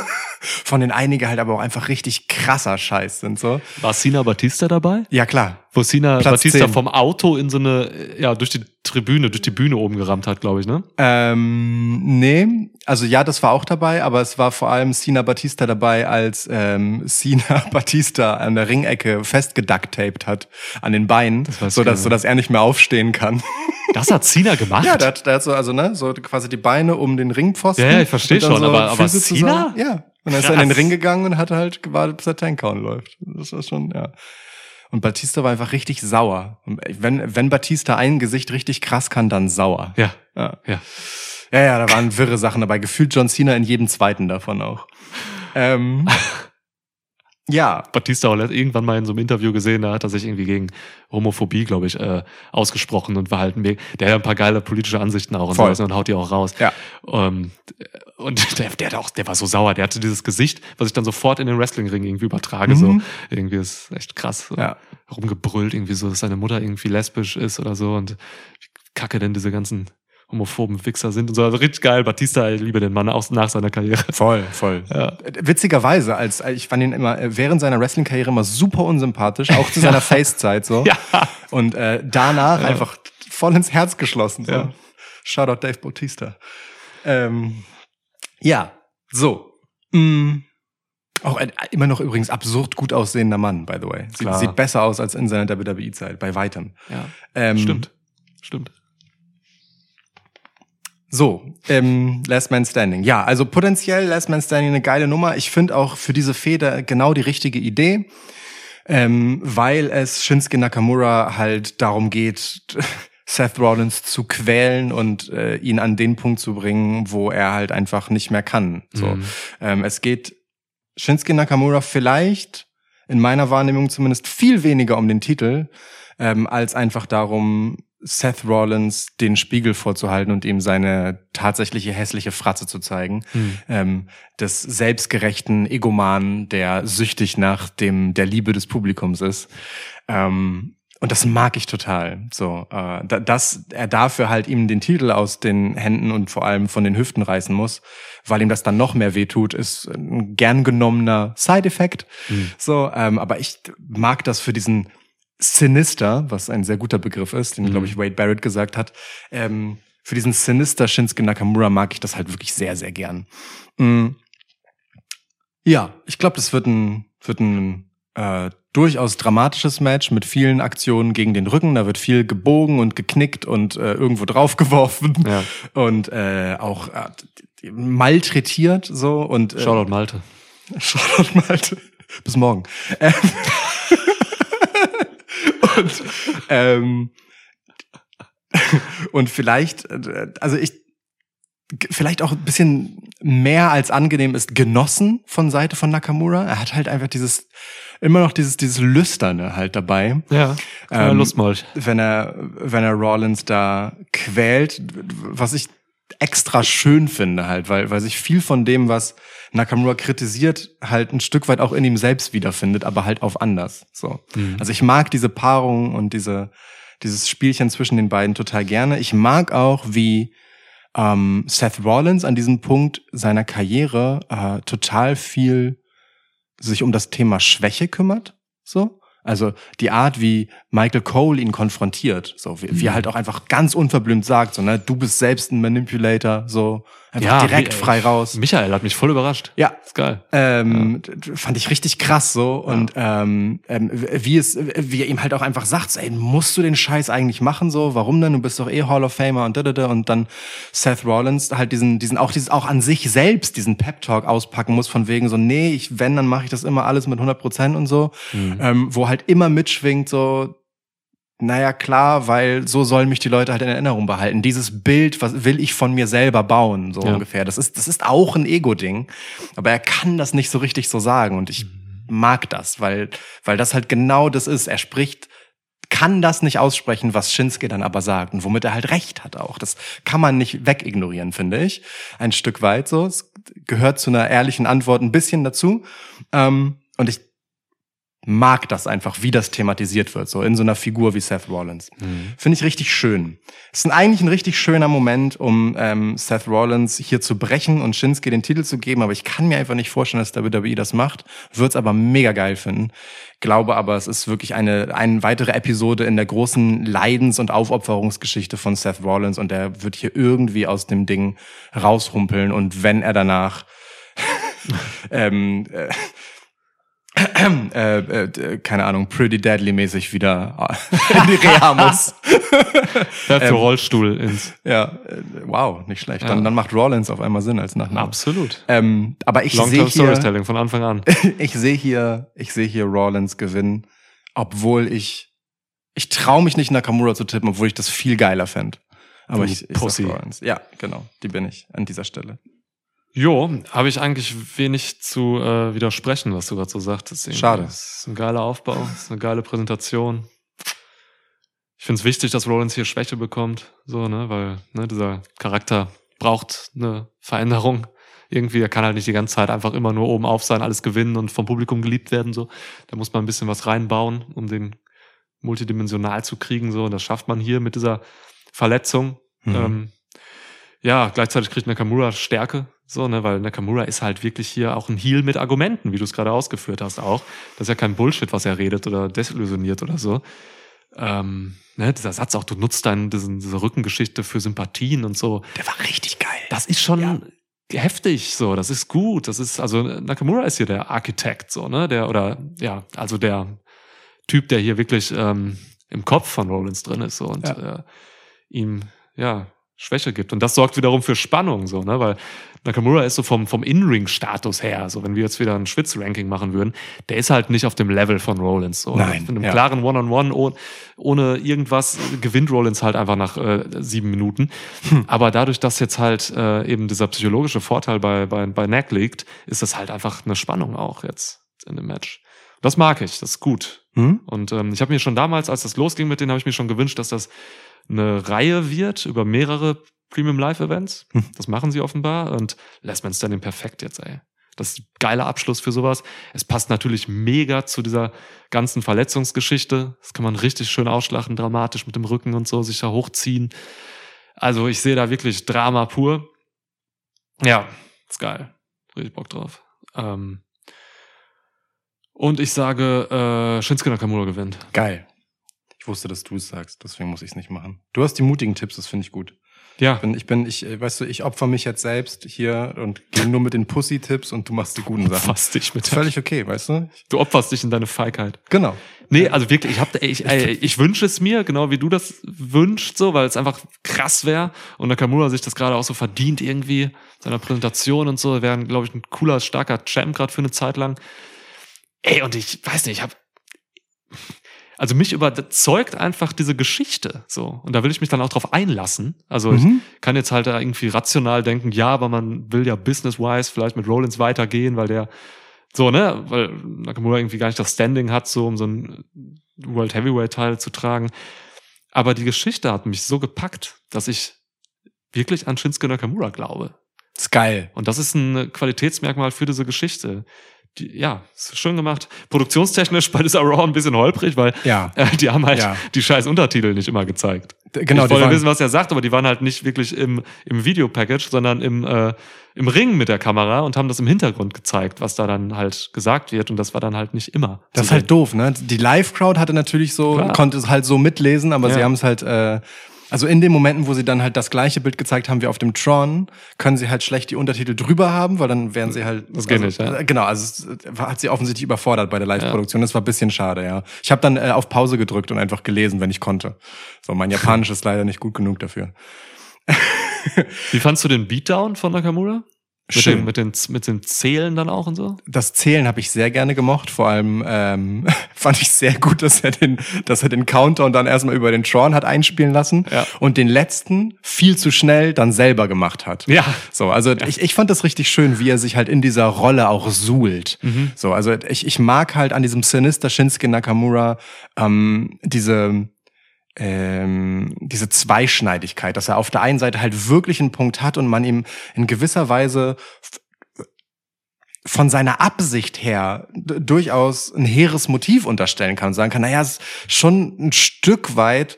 Von denen einige halt aber auch einfach richtig krasser Scheiß sind, so. War Sina Batista dabei? Ja, klar. Wo Sina Platz Batista 10. vom Auto in so eine, ja, durch die Tribüne, durch die Bühne oben gerammt hat, glaube ich, ne? Ähm, nee, also ja, das war auch dabei, aber es war vor allem Sina Batista dabei, als ähm, <laughs> Sina Batista an der Ringecke festgeducktaped hat an den Beinen, weiß ich so gar dass nicht. so dass er nicht mehr aufstehen kann. <laughs> Das hat Sina gemacht? ja, der hat, der hat so also ne, so quasi die Beine um den Ringpfosten. Ja, ja, ich versteh und dann schon, aber- aber Füße Cena? zusammen. Ja, und dann ist er in den. Ring gegangen und hat halt gewartet, bis der Tankcount läuft. Das war schon ja. Und Batista war einfach richtig sauer. Und wenn wenn Batista ein Gesicht richtig krass kann, dann sauer. Ja, Ja. ja. Ja, ja, da waren wirre Sachen dabei. Gefühlt John Cena in jedem zweiten davon auch. Ähm, <laughs> ja, Batista auch irgendwann mal in so einem Interview gesehen, da hat er sich irgendwie gegen Homophobie, glaube ich, äh, ausgesprochen und war halt ein, der hat ein paar geile politische Ansichten auch und Voll. sowas und haut die auch raus. Ja. Ähm, und <laughs> der, der, hat auch, der war so sauer, der hatte dieses Gesicht, was ich dann sofort in den Wrestlingring irgendwie übertrage. So Mhm. irgendwie ist echt krass. So. Ja. Rumgebrüllt, irgendwie so, dass seine Mutter irgendwie lesbisch ist oder so und wie kacke denn diese ganzen homophoben Wichser sind und so. Also richtig geil. Batista, ich liebe den Mann auch nach seiner Karriere. voll, voll. Ja. Witzigerweise, als ich fand ihn immer äh, während seiner Wrestling-Karriere immer super unsympathisch, auch zu <laughs> seiner Face-Zeit so. Ja. Und äh, danach einfach voll ins Herz geschlossen. So. Ja. Shoutout Dave Bautista. Ähm, ja, so. Mm. Auch ein immer noch übrigens absurd gut aussehender Mann, by the way. Sieht, sieht besser aus als in seiner WWE-Zeit, bei weitem. Ja. Ähm, Stimmt. Stimmt. So, ähm, Last Man Standing. Ja, also potenziell Last Man Standing eine geile Nummer. Ich finde auch für diese Feder genau die richtige Idee, ähm, weil es Shinsuke Nakamura halt darum geht, <laughs> Seth Rollins zu quälen und äh, ihn an den Punkt zu bringen, wo er halt einfach nicht mehr kann. So, Mhm. ähm, es geht Shinsuke Nakamura vielleicht in meiner Wahrnehmung zumindest viel weniger um den Titel, ähm, als einfach darum, Seth Rollins den Spiegel vorzuhalten und ihm seine tatsächliche hässliche Fratze zu zeigen. Hm. Ähm, des selbstgerechten Egomanen, der süchtig nach dem, der Liebe des Publikums ist. Ähm, und das mag ich total. So, äh, da- dass er dafür halt ihm den Titel aus den Händen und vor allem von den Hüften reißen muss, weil ihm das dann noch mehr wehtut, ist ein gern genommener Side-Effekt. So, ähm, aber ich mag das für diesen Sinister, was ein sehr guter Begriff ist, den, glaube ich, Wade Barrett gesagt hat. Ähm, für diesen Sinister Shinsuke Nakamura mag ich das halt wirklich sehr, sehr gern. Mm. Ja, ich glaube, das wird ein, wird ein äh, durchaus dramatisches Match mit vielen Aktionen gegen den Rücken. Da wird viel gebogen und geknickt und äh, irgendwo <laughs> draufgeworfen Ja. und äh, auch äh, malträtiert so und äh, Shoutout Malte. <laughs> Shoutout Malte. Bis morgen. Ähm, <laughs> und, ähm, und vielleicht, also ich, vielleicht auch ein bisschen mehr als angenehm ist genossen von Seite von Nakamura. Er hat halt einfach dieses, immer noch dieses, dieses Lüsterne halt dabei Ja. Ähm, Ähm, Lustmolch. wenn er, wenn er Rollins da quält, was ich extra schön finde halt, weil, weil sich viel von dem, was Nakamura kritisiert, halt ein Stück weit auch in ihm selbst wiederfindet, aber halt auf anders. So. Also ich mag diese Paarung und diese, dieses Spielchen zwischen den beiden total gerne. Ich mag auch, wie ähm, Seth Rollins an diesem Punkt seiner Karriere äh, total viel sich um das Thema Schwäche kümmert. So. Also die Art, wie Michael Cole ihn konfrontiert, so wie, wie er halt auch einfach ganz unverblümt sagt, so ne, du bist selbst ein Manipulator, so einfach direkt Mi- frei raus. Michael hat mich voll überrascht. Ja, Ist geil. ähm, d- fand ich richtig krass so und ähm, ähm, wie es wie er ihm halt auch einfach sagt, ey, musst du den Scheiß eigentlich machen so, warum denn? Du bist doch eh Hall of Famer und da, da, da. und dann Seth Rollins halt diesen diesen auch dieses auch an sich selbst diesen Pep Talk auspacken muss von wegen so, nee, ich wenn dann mache ich das immer alles mit 100 Prozent und so, ähm, wo halt immer mitschwingt so naja, klar, weil so sollen mich die Leute halt in Erinnerung behalten. Dieses Bild, was will ich von mir selber bauen, so Ja. ungefähr. Das ist, das ist auch ein Ego-Ding. Aber er kann das nicht so richtig so sagen. Und ich mag das, weil, weil das halt genau das ist. Er spricht, kann das nicht aussprechen, was Shinsuke dann aber sagt. Und womit er halt recht hat auch. Das kann man nicht wegignorieren, finde ich. Ein Stück weit so. Es gehört zu einer ehrlichen Antwort ein bisschen dazu. Ähm, und ich mag das einfach, wie das thematisiert wird, so in so einer Figur wie Seth Rollins. Finde ich richtig schön. Es ist eigentlich ein richtig schöner Moment, um ähm, Seth Rollins hier zu brechen und Shinsuke den Titel zu geben, aber ich kann mir einfach nicht vorstellen, dass WWE das macht. Würde es aber mega geil finden. Glaube aber, es ist wirklich eine, eine weitere Episode in der großen Leidens- und Aufopferungsgeschichte von Seth Rollins und er wird hier irgendwie aus dem Ding raushumpeln und wenn er danach <laughs> ähm, äh, äh, äh, d- keine Ahnung, Pretty Deadly-mäßig wieder <laughs> äh, in die Reha muss. <laughs> Der hat ähm, Rollstuhl ins. ja, äh, wow, nicht schlecht. Ja. Dann, dann macht Rollins auf einmal Sinn als Nachname. Absolut. Ähm, aber ich sehe hier, Storytelling von Anfang an. <laughs> ich sehe hier, ich sehe hier Rollins gewinnen, obwohl ich, ich traue mich nicht Nakamura zu tippen, obwohl ich das viel geiler fände. Aber Du ich, ich Pussy. Rollins. Ja, genau, die bin ich an dieser Stelle. Jo, habe ich eigentlich wenig zu äh, widersprechen, was du gerade so sagtest. Irgendwie. Schade. Es ist ein geiler Aufbau, es ist eine geile Präsentation. Ich finde es wichtig, dass Rollins hier Schwäche bekommt, so, ne, weil ne, dieser Charakter braucht eine Veränderung. Irgendwie, er kann halt nicht die ganze Zeit einfach immer nur oben auf sein, alles gewinnen und vom Publikum geliebt werden. So, da muss man ein bisschen was reinbauen, um den multidimensional zu kriegen. So, und das schafft man hier mit dieser Verletzung. Mhm. Ähm, ja, gleichzeitig kriegt Nakamura Stärke, so, ne, weil Nakamura ist halt wirklich hier auch ein Heal mit Argumenten, wie du es gerade ausgeführt hast auch. Das ist ja kein Bullshit, was er redet oder desillusioniert oder so. Ähm, ne, dieser Satz auch, du nutzt dann diesen, diese Rückengeschichte für Sympathien und so. Der war richtig geil. Das ist schon heftig, so. Das ist gut. Das ist, also Nakamura ist hier der Architekt, so, ne, der, oder, ja, also der Typ, der hier wirklich ähm, im Kopf von Rollins drin ist, so, und Ja. äh, ihm, ja, Schwäche gibt. Und das sorgt wiederum für Spannung, so, ne, weil Nakamura ist so vom, vom In-Ring-Status her, so, wenn wir jetzt wieder ein Schwitz-Ranking machen würden, der ist halt nicht auf dem Level von Rollins, so. Nein, In einem ja. klaren One-on-One, oh, ohne irgendwas, gewinnt Rollins halt einfach nach äh, sieben Minuten. Hm. Aber dadurch, dass jetzt halt äh, eben dieser psychologische Vorteil bei, bei, bei Neck liegt, ist das halt einfach eine Spannung auch jetzt in dem Match. Das mag ich, das ist gut. Hm? Und ähm, ich habe mir schon damals, als das losging mit denen, habe ich mir schon gewünscht, dass das eine Reihe wird über mehrere Premium Live Events. Hm. Das machen sie offenbar und Last Man Standing perfekt jetzt, ey. Das ist ein geiler Abschluss für sowas. Es passt natürlich mega zu dieser ganzen Verletzungsgeschichte. Das kann man richtig schön ausschlachten, dramatisch mit dem Rücken und so, sich da hochziehen. Also ich sehe da wirklich Drama pur. Ja, ist geil. Richtig Bock drauf. Ähm und ich sage, äh, Shinsuke Nakamura gewinnt. Geil. Ich wusste, dass du es sagst, deswegen muss ich es nicht machen. Du hast die mutigen Tipps, das finde ich gut. Ja, Ich bin, ich bin, ich, weißt du, ich opfer mich jetzt selbst hier und gehe nur mit den Pussy-Tipps und du machst die guten Sachen. fass dich mit. Völlig okay, weißt du? Du opferst dich in deine Feigheit. Genau. Nee, also wirklich, ich hab, ich, ey, ich wünsche es mir, genau wie du das wünschst, so, weil es einfach krass wäre und Nakamura sich das gerade auch so verdient irgendwie, seiner Präsentation und so, wäre, glaube ich, ein cooler, starker Champ gerade für eine Zeit lang. Ey, und ich weiß nicht, ich habe also mich überzeugt einfach diese Geschichte so und da will ich mich dann auch drauf einlassen. Also Mhm. ich kann jetzt halt da irgendwie rational denken, ja, aber man will ja business-wise vielleicht mit Rollins weitergehen, weil der so, ne, weil Nakamura irgendwie gar nicht das Standing hat, so um so ein World Heavyweight-Teil zu tragen. Aber die Geschichte hat mich so gepackt, dass ich wirklich an Shinsuke Nakamura glaube. Ist geil. Und das ist ein Qualitätsmerkmal für diese Geschichte. Die, ja, ist schön gemacht. Produktionstechnisch bei dieser <laughs> Raw ein bisschen holprig, weil Ja. äh, die haben halt Ja. die scheiß Untertitel nicht immer gezeigt. D- Genau, ich wollte wissen, was er sagt, aber die waren halt nicht wirklich im, im Videopackage, sondern im, äh, im Ring mit der Kamera und haben das im Hintergrund gezeigt, was da dann halt gesagt wird. Und das war dann halt nicht immer. das ist halt doof, ne? Die Live-Crowd hatte natürlich so, Klar. konnte es halt so mitlesen, aber Ja. sie haben es halt, äh, also in den Momenten, wo sie dann halt das gleiche Bild gezeigt haben wie auf dem Tron, können sie halt schlecht die Untertitel drüber haben, weil dann wären sie halt. Das geht also, nicht, ja. äh, Genau, also es äh, hat sie offensichtlich überfordert bei der Live-Produktion. Das war ein bisschen schade, ja. Ich habe dann äh, auf Pause gedrückt und einfach gelesen, wenn ich konnte. So, mein Japanisch <laughs> ist leider nicht gut genug dafür. Wie fandst du den Beatdown von Nakamura? Mit Schön. den, mit, den, mit den Zählen dann auch und so? Das Zählen habe ich sehr gerne gemocht. Vor allem ähm, <laughs> fand ich sehr gut, dass er den, dass er den Countdown dann erstmal über den Tron hat einspielen lassen Ja. und den letzten viel zu schnell dann selber gemacht hat. Ja. So, also ich, ich fand das richtig schön, wie er sich halt in dieser Rolle auch suhlt. So, also ich, ich mag halt an diesem Sinister Shinsuke Nakamura ähm, diese ähm, diese Zweischneidigkeit, dass er auf der einen Seite halt wirklich einen Punkt hat und man ihm in gewisser Weise von seiner Absicht her durchaus ein hehres Motiv unterstellen kann und sagen kann, naja, es ist schon ein Stück weit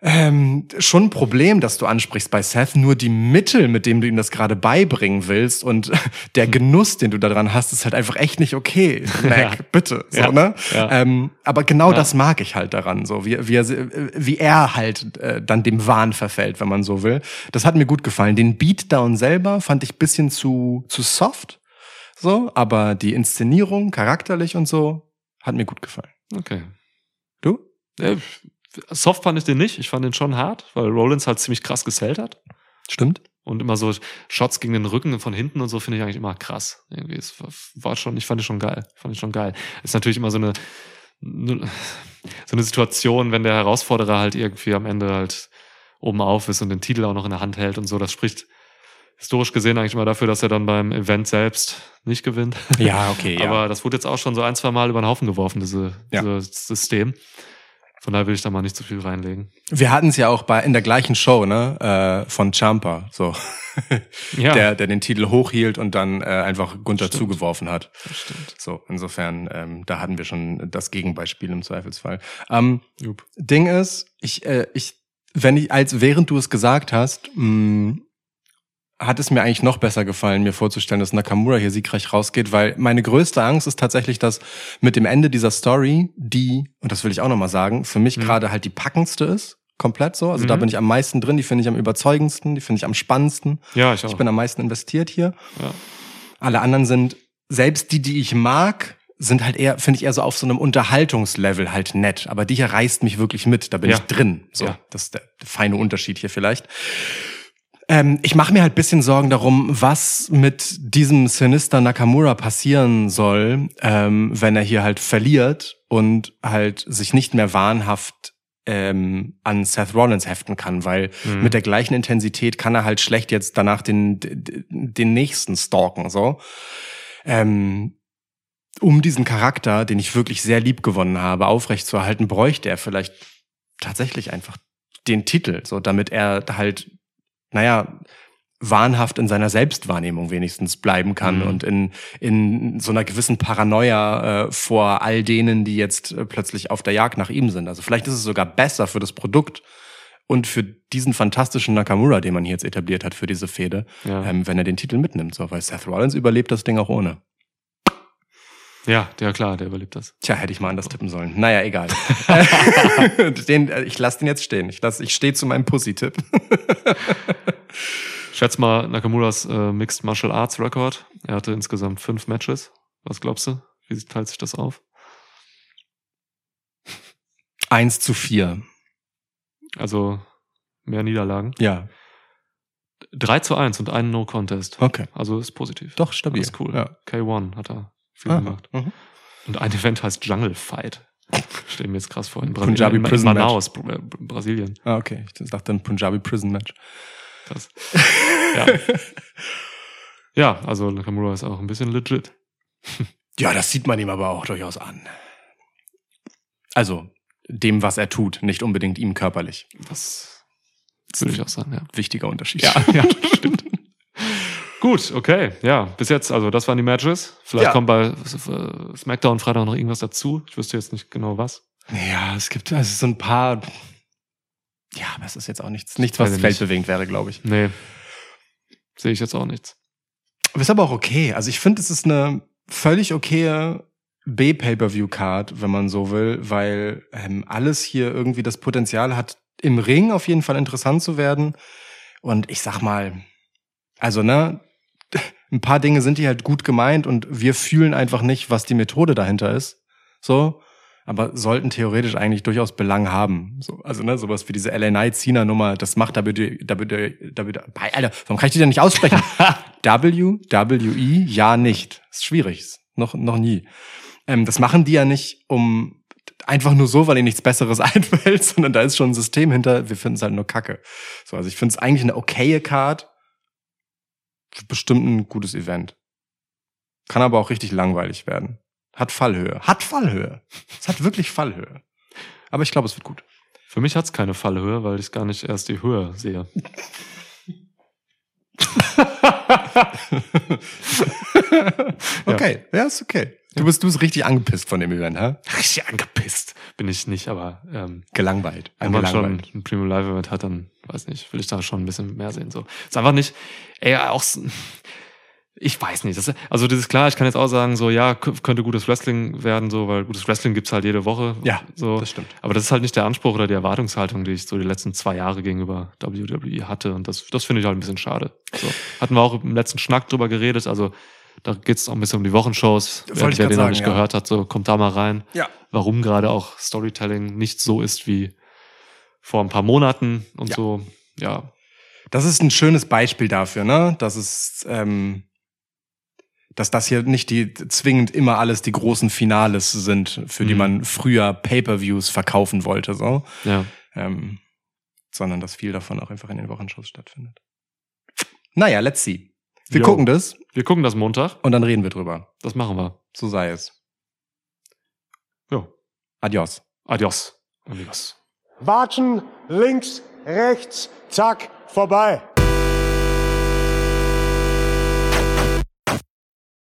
ähm, schon ein Problem, das du ansprichst bei Seth, nur die Mittel, mit denen du ihm das gerade beibringen willst und <laughs> der Genuss, den du daran hast, ist halt einfach echt nicht okay. <laughs> Mac, Ja. bitte. So, Ja. ne? Ja. Ähm, aber genau Ja. das mag ich halt daran, so wie, wie, er, wie er halt äh, dann dem Wahn verfällt, wenn man so will. Das hat mir gut gefallen. Den Beatdown selber fand ich bisschen zu, zu soft, so, aber die Inszenierung, charakterlich und so, hat mir gut gefallen. Okay. Du? Äh, soft fand ich den nicht. Ich fand den schon hart, weil Rollins halt ziemlich krass gesellt hat. Stimmt? Und immer so Shots gegen den Rücken von hinten und so finde ich eigentlich immer krass. Irgendwie, es war- schon, ich fand es schon geil. Fand ich schon geil. Ist natürlich immer so eine, so eine Situation, wenn der Herausforderer halt irgendwie am Ende halt oben auf ist und den Titel auch noch in der Hand hält und so. Das spricht historisch gesehen eigentlich immer dafür, dass er dann beim Event selbst nicht gewinnt. Ja, okay, <laughs> Aber das wurde jetzt auch schon so ein, zwei Mal über den Haufen geworfen, diese, Ja. dieses System. Von daher will ich da mal nicht zu viel reinlegen. Wir hatten es ja auch bei in der gleichen Show, ne, äh, von Champa, so, <laughs> Ja, der, der den Titel hochhielt und dann äh, einfach Gunther Stimmt. zugeworfen hat. stimmt. So, insofern, ähm, da hatten wir schon das Gegenbeispiel im Zweifelsfall. Ähm, Jupp. Ding ist, ich, äh, ich, wenn ich, als während du es gesagt hast, mh, hat es mir eigentlich noch besser gefallen, mir vorzustellen, dass Nakamura hier siegreich rausgeht, weil meine größte Angst ist tatsächlich, dass mit dem Ende dieser Story, die, und das will ich auch nochmal sagen, für mich Mhm. gerade halt die packendste ist, komplett so. Also da Mhm. bin ich am meisten drin, die finde ich am überzeugendsten, die finde ich am spannendsten. Ja, ich auch. Ich bin am meisten investiert hier. ja. Alle anderen sind, selbst die, die ich mag, sind halt eher, finde ich eher so auf so einem Unterhaltungslevel halt nett. Aber die hier reißt mich wirklich mit. Da bin Ja. ich drin. So, Ja. das ist der feine Unterschied hier vielleicht. Ähm, ich mache mir halt bisschen Sorgen darum, was mit diesem Sinister Nakamura passieren soll, ähm, wenn er hier halt verliert und halt sich nicht mehr wahnhaft ähm, an Seth Rollins heften kann, weil Mhm. mit der gleichen Intensität kann er halt schlecht jetzt danach den, den nächsten stalken, so. Ähm, um diesen Charakter, den ich wirklich sehr lieb gewonnen habe, aufrechtzuerhalten, bräuchte er vielleicht tatsächlich einfach den Titel, so damit er halt, naja, wahnhaft in seiner Selbstwahrnehmung wenigstens bleiben kann Mhm. und in, in so einer gewissen Paranoia äh, vor all denen, die jetzt äh, plötzlich auf der Jagd nach ihm sind. Also vielleicht ist es sogar besser für das Produkt und für diesen fantastischen Nakamura, den man hier jetzt etabliert hat für diese Fehde, Ja. ähm, wenn er den Titel mitnimmt. So, weil Seth Rollins überlebt das Ding auch ohne. Ja, ja klar, der überlebt das. Tja, hätte ich mal anders tippen sollen. Naja, egal. <laughs> den, äh, ich lasse den jetzt stehen. Ich, lass, ich stehe zu meinem Pussy-Tipp. <laughs> Schätz mal Nakamuras äh, Mixed Martial Arts Record. Er hatte insgesamt fünf Matches. Was glaubst du? Wie teilt sich das auf? Eins zu vier. Also mehr Niederlagen. Ja, 3 zu 1 und ein No Contest. okay. Also ist positiv. Doch, stabil. Ist cool. Ja. K1 hat er viel Aha. gemacht. Mhm. Und ein Event heißt Jungle Fight. Stell mir jetzt krass vor. In Punjabi in, Prison Manaus, Br- äh, Brasilien. Ah, okay. Ich dachte ein Punjabi Prison Match. Krass. ja. <laughs> ja, also Nakamura ist auch ein bisschen legit. <laughs> Ja, das sieht man ihm aber auch durchaus an. Also, dem, was er tut, nicht unbedingt ihm körperlich. Das würde ich auch sagen, ja. Wichtiger Unterschied. Ja, <laughs> ja, stimmt. Gut, okay. Ja, bis jetzt, also das waren die Matches. Vielleicht Ja. kommt bei äh, SmackDown Freitag noch irgendwas dazu. Ich wüsste jetzt nicht genau was. Ja, es gibt also so ein paar. Ja, aber es ist jetzt auch nichts, nichts, was ich nicht. weltbewegend wäre, glaube ich. Nee, sehe ich jetzt auch nichts. Aber ist aber auch okay. Also ich finde, es ist eine völlig okaye B-Pay-Per-View-Card, wenn man so will, weil ähm, alles hier irgendwie das Potenzial hat, im Ring auf jeden Fall interessant zu werden. Und ich sag mal, also ne, ein paar Dinge sind hier halt gut gemeint und wir fühlen einfach nicht, was die Methode dahinter ist. So. Aber sollten theoretisch eigentlich durchaus Belang haben. So, also ne, sowas wie diese LA Knight Cena Nummer, das macht WWE, WWE, WWE, Alter, warum kann ich die denn nicht aussprechen? <laughs> WWE, ja nicht. Ist schwierig. Ist Noch, noch nie. Ähm, das machen die ja nicht, um einfach nur so, weil ihnen nichts Besseres <laughs> einfällt, sondern da ist schon ein System hinter. Wir finden es halt nur Kacke. So, also ich finde es eigentlich eine okaye Card. Bestimmt ein gutes Event. Kann aber auch richtig langweilig werden. Hat Fallhöhe. Hat Fallhöhe. Es hat wirklich Fallhöhe. Aber ich glaube, es wird gut. Für mich hat's keine Fallhöhe, weil ich gar nicht erst die Höhe sehe. <laughs> <laughs> okay, ja, ist okay. Du bist, du bist richtig angepisst von dem Event, hä? Richtig angepisst. Bin ich nicht, aber ähm, Gelangweilt. wenn man schon ein Premium Live Event hat, dann weiß nicht, will ich da schon ein bisschen mehr sehen. So, ist einfach nicht, ey, auch, ich weiß nicht. Das, also das ist klar. Ich kann jetzt auch sagen, so ja, könnte gutes Wrestling werden, so, weil gutes Wrestling gibt's halt jede Woche. Ja, so. das stimmt. Aber das ist halt nicht der Anspruch oder die Erwartungshaltung, die ich so die letzten zwei Jahre gegenüber WWE hatte. Und das, das finde ich halt ein bisschen schade. So. Hatten wir auch im letzten Schnack drüber geredet. Also da geht's auch ein bisschen um die Wochenshows. Wer, wer den noch sagen, nicht ja. gehört hat, so kommt da mal rein. Ja. Warum gerade auch Storytelling nicht so ist wie vor ein paar Monaten und Ja. so. Ja, Das ist ein schönes Beispiel dafür, ne? Dass es, ähm, dass das hier nicht die zwingend immer alles die großen Finales sind, für die Mhm. man früher Pay-per-Views verkaufen wollte, so, ja. ähm, sondern dass viel davon auch einfach in den Wochenshows stattfindet. Naja, let's see. Wir Jo. gucken das Wir gucken das Montag. und dann reden wir drüber. Das machen wir. So sei es. Ja. Adios. Adios, amigos. Watschen, links, rechts, zack, vorbei.